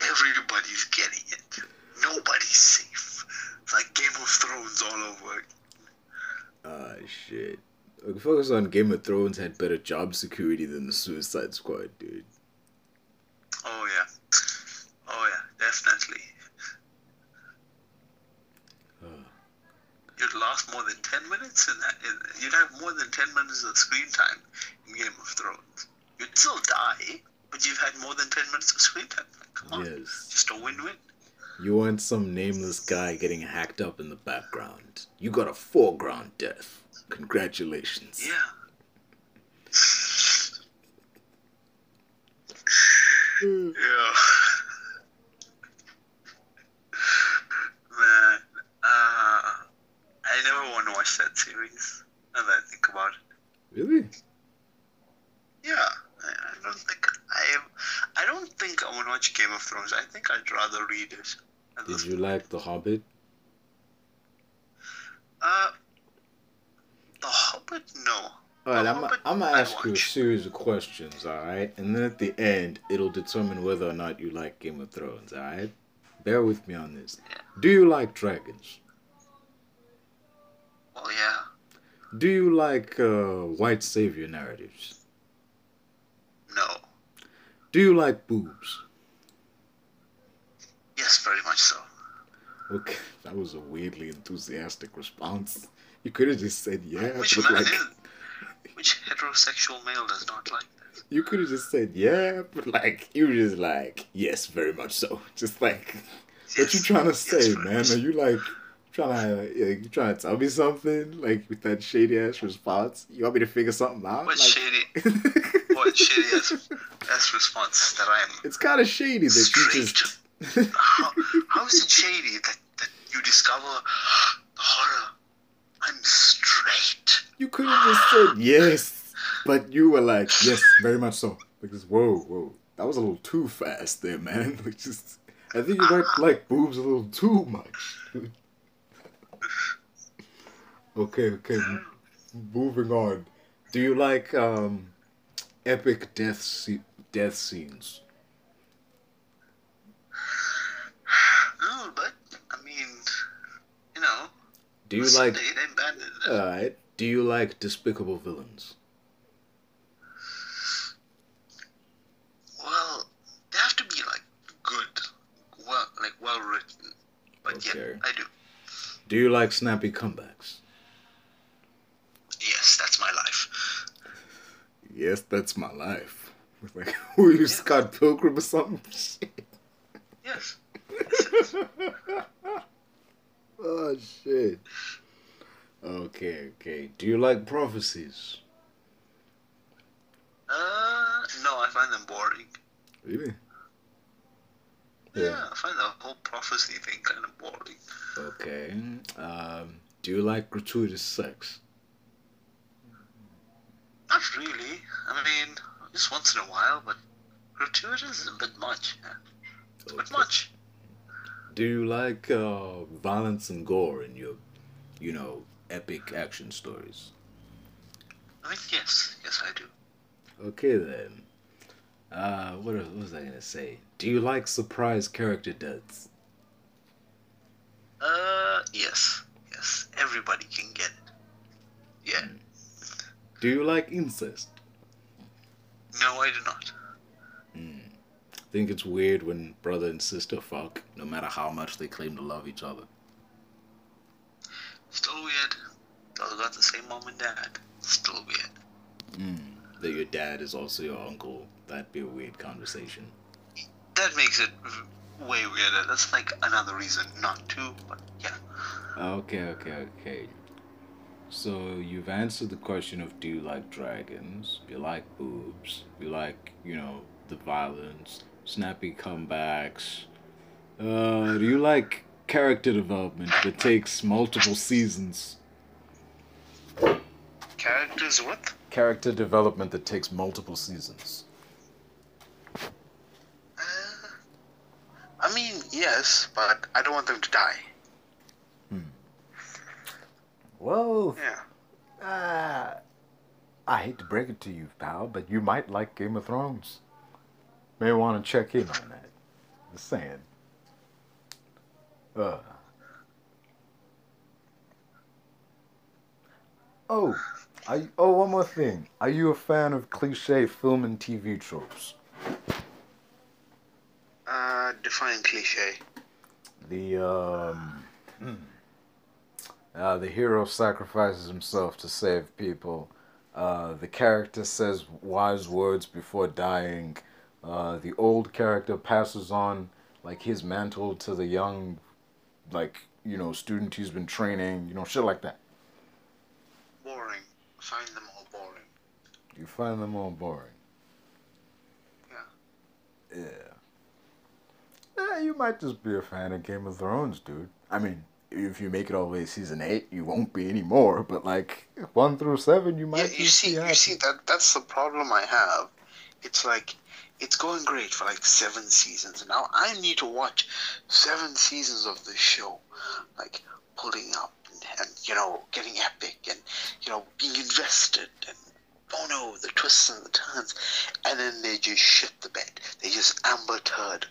Everybody's getting it. Nobody's safe. It's like Game of Thrones all over. Ah shit. Like, Focus on Game of Thrones had better job security than the Suicide Squad, dude. Oh yeah. Oh yeah, definitely. You'd last more than ten minutes in that. In, you'd have more than ten minutes of screen time in Game of Thrones. You'd still die, but you've had more than ten minutes of screen time. Like, come on, Yes. just a win-win. You want some nameless guy getting hacked up in the background. You got a foreground death. Congratulations. Yeah. yeah. Man, uh, I never want to watch that series. Now that I think about it. Really? Yeah, I, I don't think I. I don't think I want to watch Game of Thrones. I think I'd rather read it. Did you like The Hobbit? Uh, The Hobbit? No. Alright, I'm, I'm gonna ask you a series of questions, alright? And then at the end, it'll determine whether or not you like Game of Thrones, alright? Bear with me on this. Do you like dragons? Well, yeah. Do you like uh, white savior narratives? No. Do you like boobs? Yes, very much so. Okay, that was a weirdly enthusiastic response. You could have just said yeah, Which but man like? Which heterosexual male does not like that? you could have just said yeah, but like you were just like yes, very much so. <laughs> Just like what you Yes, trying to say, very man? Are you like trying to like, you trying to tell me something like with that shady ass response? You want me to figure something out? What Like- shady? <laughs> What shady ass, ass response that I'm it's kind of shady that you just. how, how is it shady that, that you discover the horror? I'm straight. You could have just said yes, but you were like, yes, very much so. Like this, whoa, whoa, that was a little too fast there, man. <laughs> Like just, I think you might like boobs a little too much. <laughs> okay, okay, moving on. Do you like um, epic death se- death scenes? <sighs> No, but I mean, you know, Do you like? it ain't bad. is it? Alright. Do you like despicable villains? Well, they have to be like good, well, like well written. But Okay. yeah, I do. Do you like snappy comebacks? Yes, that's my life. Yes, that's my life. Like, who are you, Scott Pilgrim or something? Shit. <laughs> Yes. <laughs> Oh shit. Okay, okay. Do you like prophecies? Uh, no, I find them boring. Really? Yeah, I find the whole prophecy thing kind of boring. Okay. Um, do you like gratuitous sex? Not really. I mean, just once in a while, but gratuitous is a bit much. It's a bit much. Do you like uh, violence and gore in your, you know, epic action stories? I mean, yes, yes, I do. Okay then. Uh, what, what was I gonna say? Do you like surprise character deaths? Uh, yes, yes. Everybody can get it. Yeah. Do you like incest? No, I do not. Hmm. I think it's weird when brother and sister fuck, no matter how much they claim to love each other. Still weird. They got the same mom and dad. Still weird. Hmm. That your dad is also your uncle. That'd be a weird conversation. That makes it way weirder. That's like another reason not to, but yeah. Ah, okay, okay, okay. So you've answered the question of do you like dragons? Do you like boobs? You like, you know, the violence, snappy comebacks. Uh, do you like character development that takes multiple seasons? Characters what? Character development that takes multiple seasons. Uh, I mean, yes, but I don't want them to die. Well, Yeah. uh, I hate to break it to you, pal, but you might like Game of Thrones. May want to check in on that. Just saying. Uh. Oh, you, oh, one more thing. Are you a fan of cliche film and TV tropes? Uh, define cliche. The um, uh, the hero sacrifices himself to save people. Uh, the character says wise words before dying. Uh, the old character passes on like his mantle to the young, like you know, student he's been training. You know, shit like that. Boring. Find them all boring. You find them all boring. Yeah. Yeah. Yeah, you might just be a fan of Game of Thrones, dude. I mean, if you make it all the way to season eight, you won't be anymore. But like one through seven, you might. Yeah, you see, you see that that's the problem I have. It's like it's going great for like seven seasons, and now I need to watch seven seasons of this show, like pulling up and, and you know getting epic and you know being invested and oh no the twists and the turns, and then they just shit the bed. They just amber turd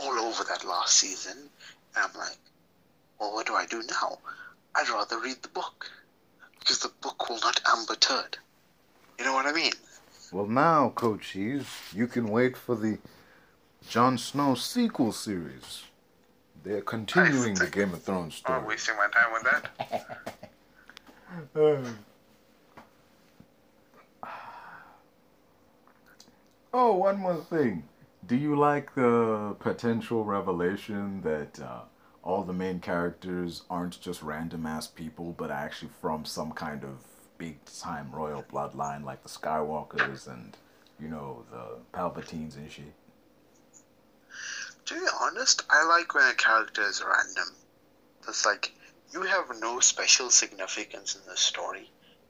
all over that last season, and I'm like, well, what do I do now? I'd rather read the book because the book will not amber turd. You know what I mean? Well, now, Coach Cheese, you can wait for the Jon Snow sequel series. They're continuing the Game of Thrones story. I'm wasting my time with that. <laughs> Oh, one more thing. Do you like the potential revelation that uh, all the main characters aren't just random ass people, but actually from some kind of big time royal bloodline, like the Skywalkers and you know the Palpatines and shit. To be honest, I like when a character is random. It's like you have no special significance in the story.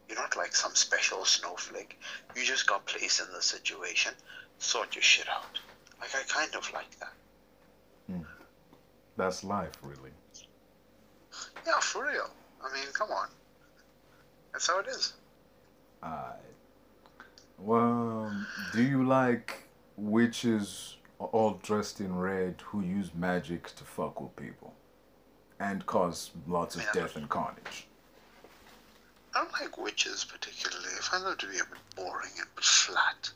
You're not like some special snowflake. You just got placed in the situation. Sort your shit out. Like I kind of like that. That's life, really. Yeah, for real. I mean, come on. That's how it is. Alright. Well, um, do you like witches all dressed in red who use magic to fuck with people and cause lots of Yeah. death and carnage? I don't like witches particularly. I find them to be a bit boring and bit flat.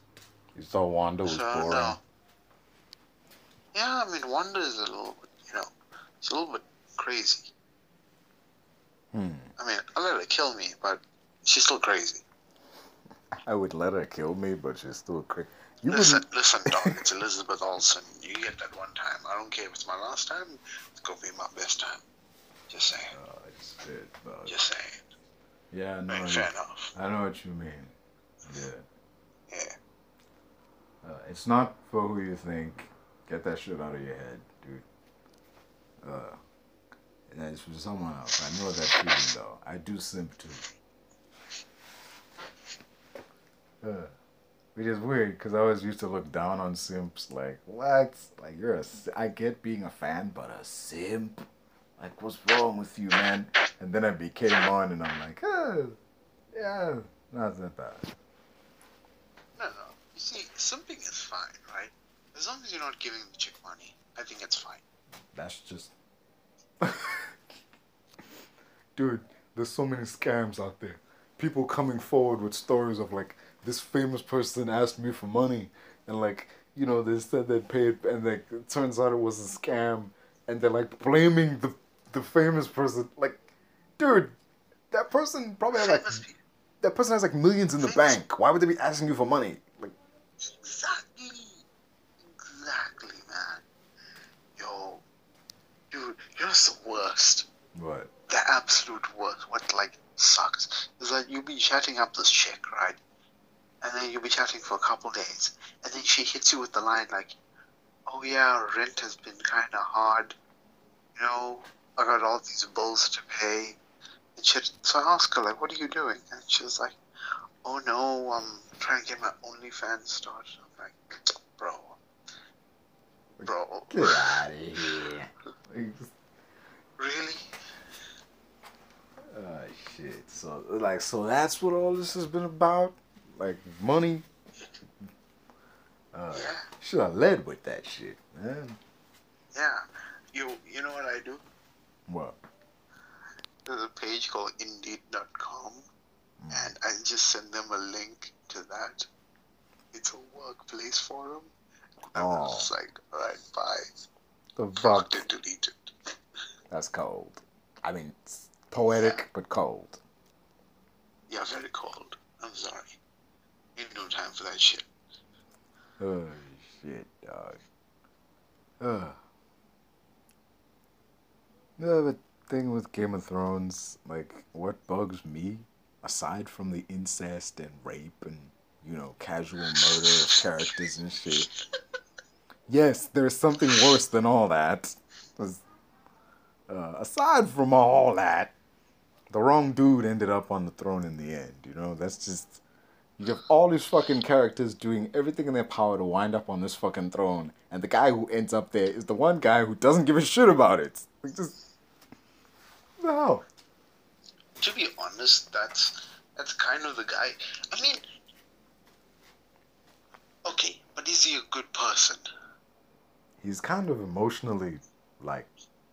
You thought Wanda was So, boring. no. Yeah, I mean, Wanda is a little bit, you know, it's a little bit crazy. Hmm. I mean, I let her kill me, but she's still crazy. I would let her kill me, but she's still crazy. You listen, wouldn't. listen, <laughs> dog. It's Elizabeth Olsen. You get that one time. I don't care if it's my last time. It's gonna be my best time. Just saying. Oh, shit, dog. Just saying. Yeah, I I know. mean, fair enough. I know what you mean. Yeah. Yeah. Uh, it's not for who you think. Get that shit out of your head. Uh, and it's for someone else. I know that feeling though. I do simp too. Uh, which is weird because I always used to look down on simps. Like, what? Like, you're a. I get being a fan, but a simp? Like, what's wrong with you, man? And then I became one, and I'm like, oh, yeah, not that bad. No, no. You see, simping is fine, right? As long as you're not giving the chick money, I think it's fine. That's just. <laughs> Dude, there's so many scams out there. People coming forward with stories of like, this famous person asked me for money, and like, you know, they said they paid, and like, it turns out it was a scam, and they're like blaming the the famous person. Like, dude, that person probably has like that person has like millions in the Famous- bank. Why would they be asking you for money? Like, Exactly. Exactly, man. Yo, dude, you know what's the worst? what? The absolute worst. What, like, sucks is that you'll be chatting up this chick, right? And then you'll be chatting for a couple days. And then she hits you with the line, like, oh, yeah, rent has been kind of hard. You know, I got all these bills to pay. And shit. So I ask her, like, what are you doing? And she's like, oh, no, I'm trying to get my OnlyFans started. I'm like, bro. Bro. Get out of here. Really? Oh shit. So like so that's what all this has been about? Like money? Uh Yeah. should have led with that shit, man. Yeah. You, you know what I do? What? There's a page called Indeed.com, and I just send them a link to that. It's a workplace forum. And Oh. it's just like, alright, bye. The Fucked fuck it, deleted. That's cold. I mean poetic but cold. Yeah, very cold. I'm sorry. Ain't no time for that shit. Oh shit, dog. Uh No, but thing with Game of Thrones, like what bugs me, aside from the incest and rape and, you know, casual murder of characters and shit. <laughs> Yes, there's something worse than all that. 'Cause, Uh, aside from all that, the wrong dude ended up on the throne in the end, you know? That's just you have all these fucking characters doing everything in their power to wind up on this fucking throne, and the guy who ends up there is the one guy who doesn't give a shit about it. Like just no. To be honest, that's that's kind of the guy. I mean, okay, but is he a good person? He's kind of emotionally like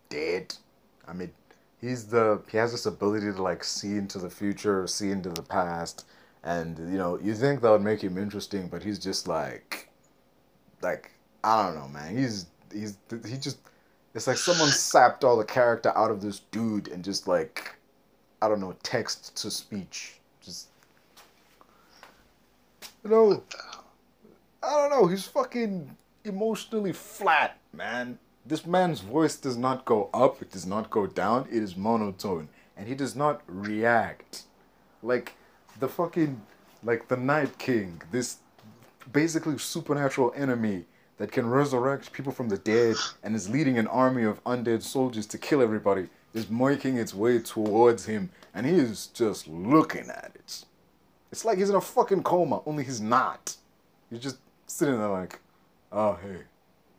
dead. I mean, he's the he has this ability to like see into the future, see into the past, and you know you think that would make him interesting, but he's just like, like I don't know, man. He's he's he just it's like someone <sighs> sapped all the character out of this dude and just like I don't know text to speech, just you know. I don't know. He's fucking emotionally flat, man. This man's voice does not go up, it does not go down, it is monotone. And he does not react. Like the fucking like the Night King, this basically supernatural enemy that can resurrect people from the dead and is leading an army of undead soldiers to kill everybody, is making its way towards him, and he is just looking at it. It's like he's in a fucking coma, only he's not. He's just sitting there like, oh hey,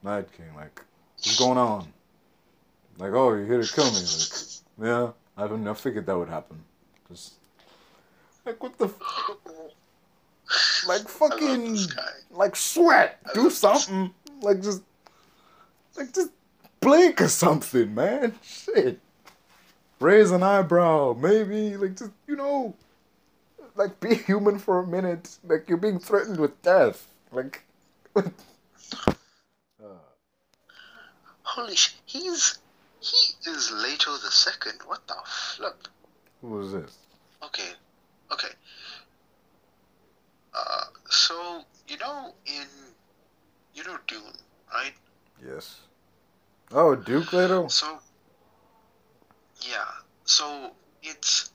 Night King, like, what's going on? Like, oh, you're here to kill me. Like, yeah, I don't I figured that would happen. Just like what the f- like fucking like sweat. Do something. Like just like just blink or something, man. Shit. Raise an eyebrow, maybe. Like just you know like be human for a minute. Like you're being threatened with death. Like <laughs> Holy sh! He's he is Leto the second. What the flip? Who is this? Okay, okay. Uh, so you know in you know Dune, right? Yes. Oh, Duke Leto? So yeah, so it's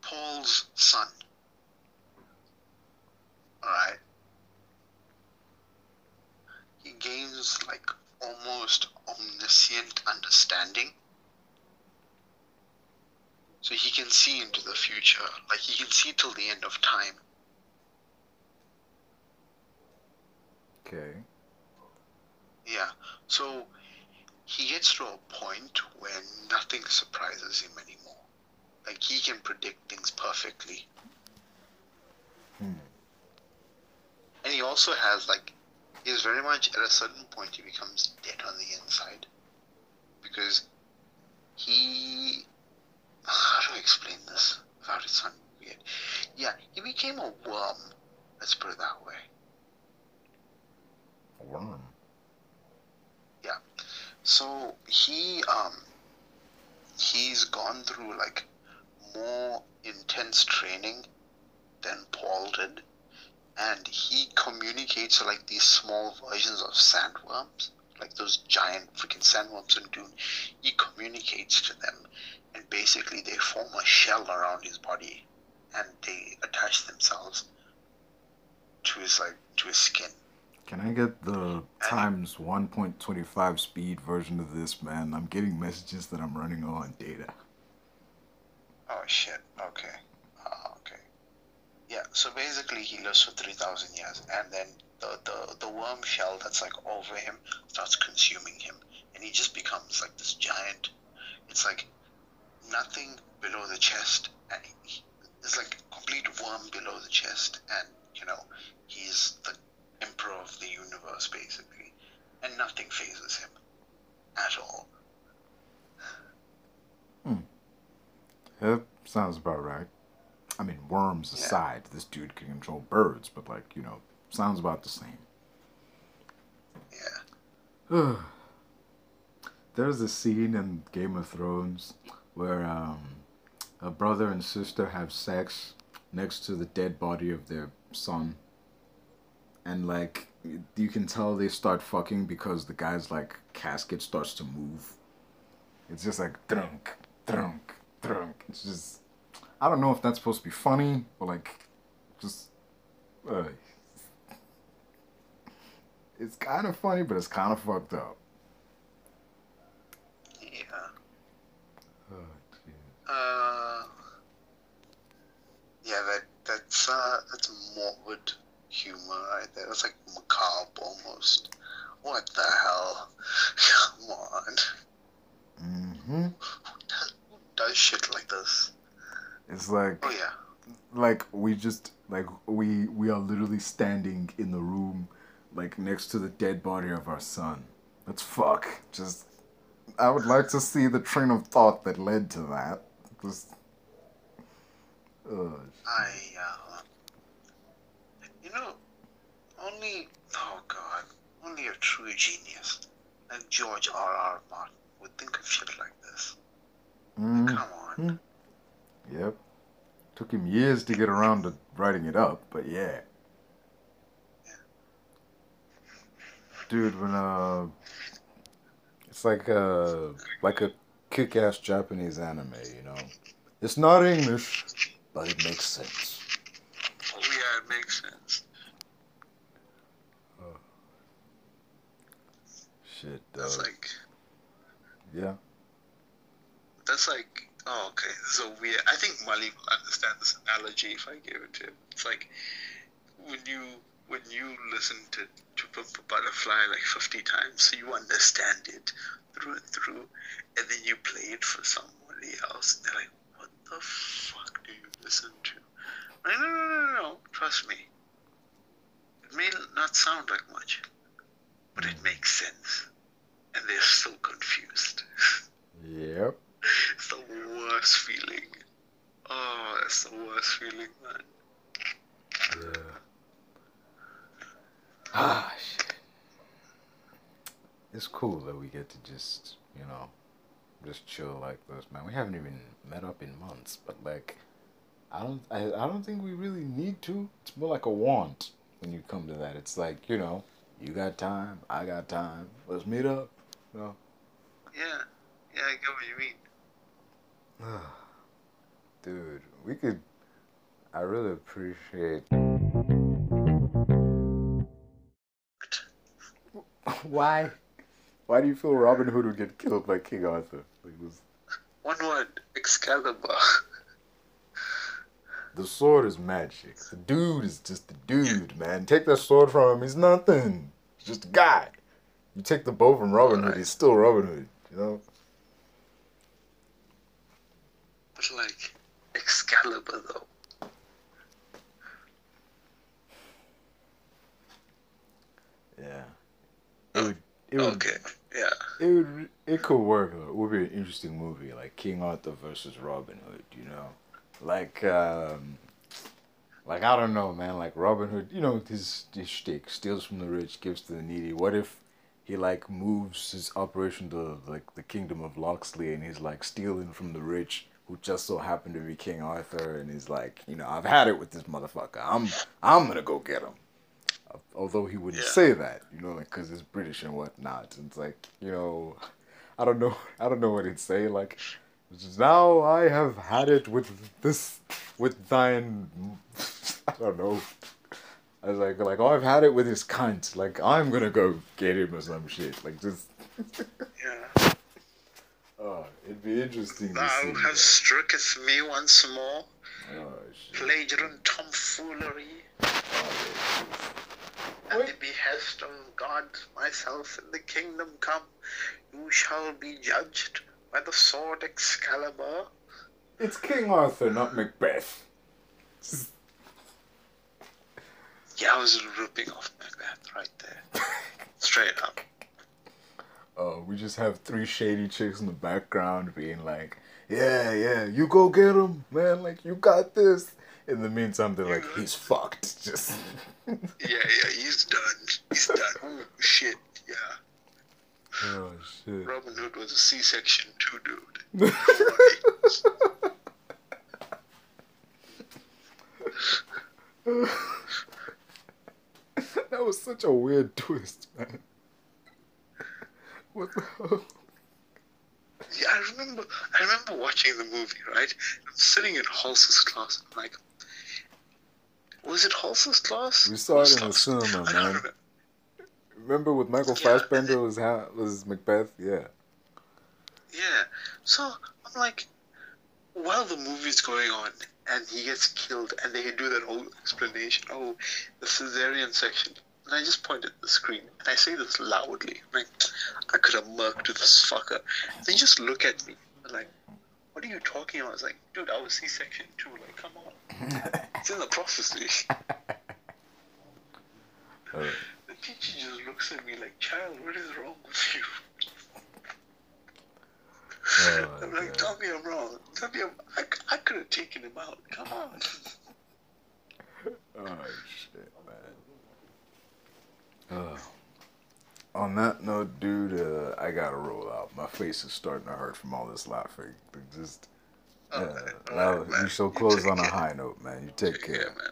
Paul's son. Alright. He gains like almost omniscient understanding. So he can see into the future. Like he can see till the end of time. Okay. Yeah. So he gets to a point where nothing surprises him anymore. Like he can predict things perfectly. Hmm. And he also has like he's very much at a certain point he becomes dead on the inside. Because he how do I explain this without it sounding weird? Yeah, he became a worm. Let's put it that way. A worm. Yeah. So he um he's gone through like more intense training than Paul did. And he communicates to like these small versions of sandworms, like those giant freaking sandworms in Dune. He communicates to them and basically they form a shell around his body and they attach themselves to his like to his skin. Can I get the times 1.25 speed version of this, man? I'm getting messages that I'm running low on data. Oh shit. Okay. Yeah. So basically, he lives for three thousand years, and then the, the the worm shell that's like over him starts consuming him, and he just becomes like this giant. It's like nothing below the chest, and he, it's like complete worm below the chest, and you know he's the emperor of the universe basically, and nothing fazes him at all. Hmm. That sounds about right. I mean, worms Yeah. aside, this dude can control birds, but like, you know, sounds about the same. Yeah. <sighs> There's a scene in Game of Thrones where um, a brother and sister have sex next to the dead body of their son. And like you can tell they start fucking because the guy's like casket starts to move. It's just like drunk, drunk, drunk. It's just I don't know if that's supposed to be funny or like just uh, it's kind of funny, but it's kind of fucked up. Yeah. Oh. Uh, yeah, that that's uh, that's morbid humor right there. That's like macabre almost. What the hell? <laughs> Come on. Mm-hmm. Who does, who does shit like this? It's like Oh yeah. like we just like we we are literally standing in the room like next to the dead body of our son. That's fuck. Just I would like to see the train of thought that led to that. Just uh, I uh, you know, only oh god, only a true genius like George R. R. Martin would think of shit like this. mm, Come on. Yep. Took him years to get around to writing it up, but yeah. Dude, when uh it's like a like a kick-ass Japanese anime, you know. It's not English, but it makes sense. Oh yeah, it makes sense. Shit. That's Uh, like yeah. that's like oh okay. A weird. I think Mali will understand this analogy if I give it to him. It's like when you when you listen to to Pimp a Butterfly like fifty times, so you understand it through and through, and then you play it for somebody else, and they're like, "What the fuck do you listen to?" Like, no, no, no, no, no. Trust me. It may not sound like much, but it makes sense, and they're so confused. <laughs> Yep. It's the worst feeling. Oh, it's the worst feeling, man. Yeah. Ah, shit. It's cool that we get to just, you know, just chill like this, man. We haven't even met up in months, but like, I don't, I, I don't think we really need to. It's more like a want when you come to that. It's like, you know, you got time, I got time. Let's meet up. You know. Yeah, yeah, I get what you mean. <sighs> Dude, we could. I really appreciate. Why? <laughs> Why do you feel Robin Hood would get killed by King Arthur? Like this, One word, Excalibur. <laughs> the sword is magic. The dude is just the dude, man. Take that sword from him, he's nothing. He's just a guy. You take the bow from Robin Hood, he's still Robin Hood. You know. But like, Excalibur though. Yeah. It would. It would. Okay, yeah. It would. It could work. It would be an interesting movie, like King Arthur versus Robin Hood. You know, like um, like I don't know, man. Like Robin Hood, you know, his his shtick steals from the rich, gives to the needy. What if he like moves his operation to like the kingdom of Locksley, and he's like stealing from the rich, who just so happened to be King Arthur, and he's like, you know, I've had it with this motherfucker. I'm I'm gonna go get him uh, although he wouldn't Yeah. say that, you know, like because it's British and whatnot. And it's like, you know, <laughs> I don't know, <laughs> I don't know what he'd say. Like, now I have had it with this, with thine. <laughs> I don't know. I was like, like, oh, I've had it with his cunt. Like, I'm gonna go get him or some shit. Like, just, Yeah. Oh, it'd be interesting to Thou hast man. stricketh me once more, Oh and tomfoolery, Oh, at the behest of God myself in the kingdom come, you shall be judged by the sword Excalibur. It's King Arthur, not Macbeth. Yeah, I was ripping off Macbeth right there. <laughs> Straight up. Uh, we just have three shady chicks in the background being like, yeah, yeah, you go get him, man. Like, you got this. In the meantime, they're like, he's fucked. <laughs> Just, Yeah, yeah, he's done. He's done. Oh, shit, yeah. oh, shit. Robin Hood was a C-section too, dude. <laughs> <laughs> That was such a weird twist, man. What the hell? Yeah, I remember. I remember watching the movie. Right, I'm sitting in Halsey's class. I'm like, was it Halsey's class? We saw it in the Halsey's- cinema, man. remember. Remember with Michael Yeah. Fassbender was ha- was Macbeth? Yeah. Yeah. So I'm like, while the movie's going on and he gets killed, and they do that whole explanation. Oh, the cesarean section. And I just point at the screen and I say this loudly. I'm like, I could have murked this fucker. They just look at me. Like, what are you talking about? I was like, dude, I was C-section too. Like, come on. <laughs> It's in the prophecy. <laughs> Uh, The teacher just looks at me like, child, what is wrong with you? oh, I'm like, God. tell me I'm wrong. Tell me I'm, I, I could have taken him out. Come on. Oh shit, Uh, on that note, dude, uh, I gotta roll out. My face is starting to hurt from all this laughing. Just, Alright, now alright, man. we shall close take on a high note, man. You take Yeah, care. man.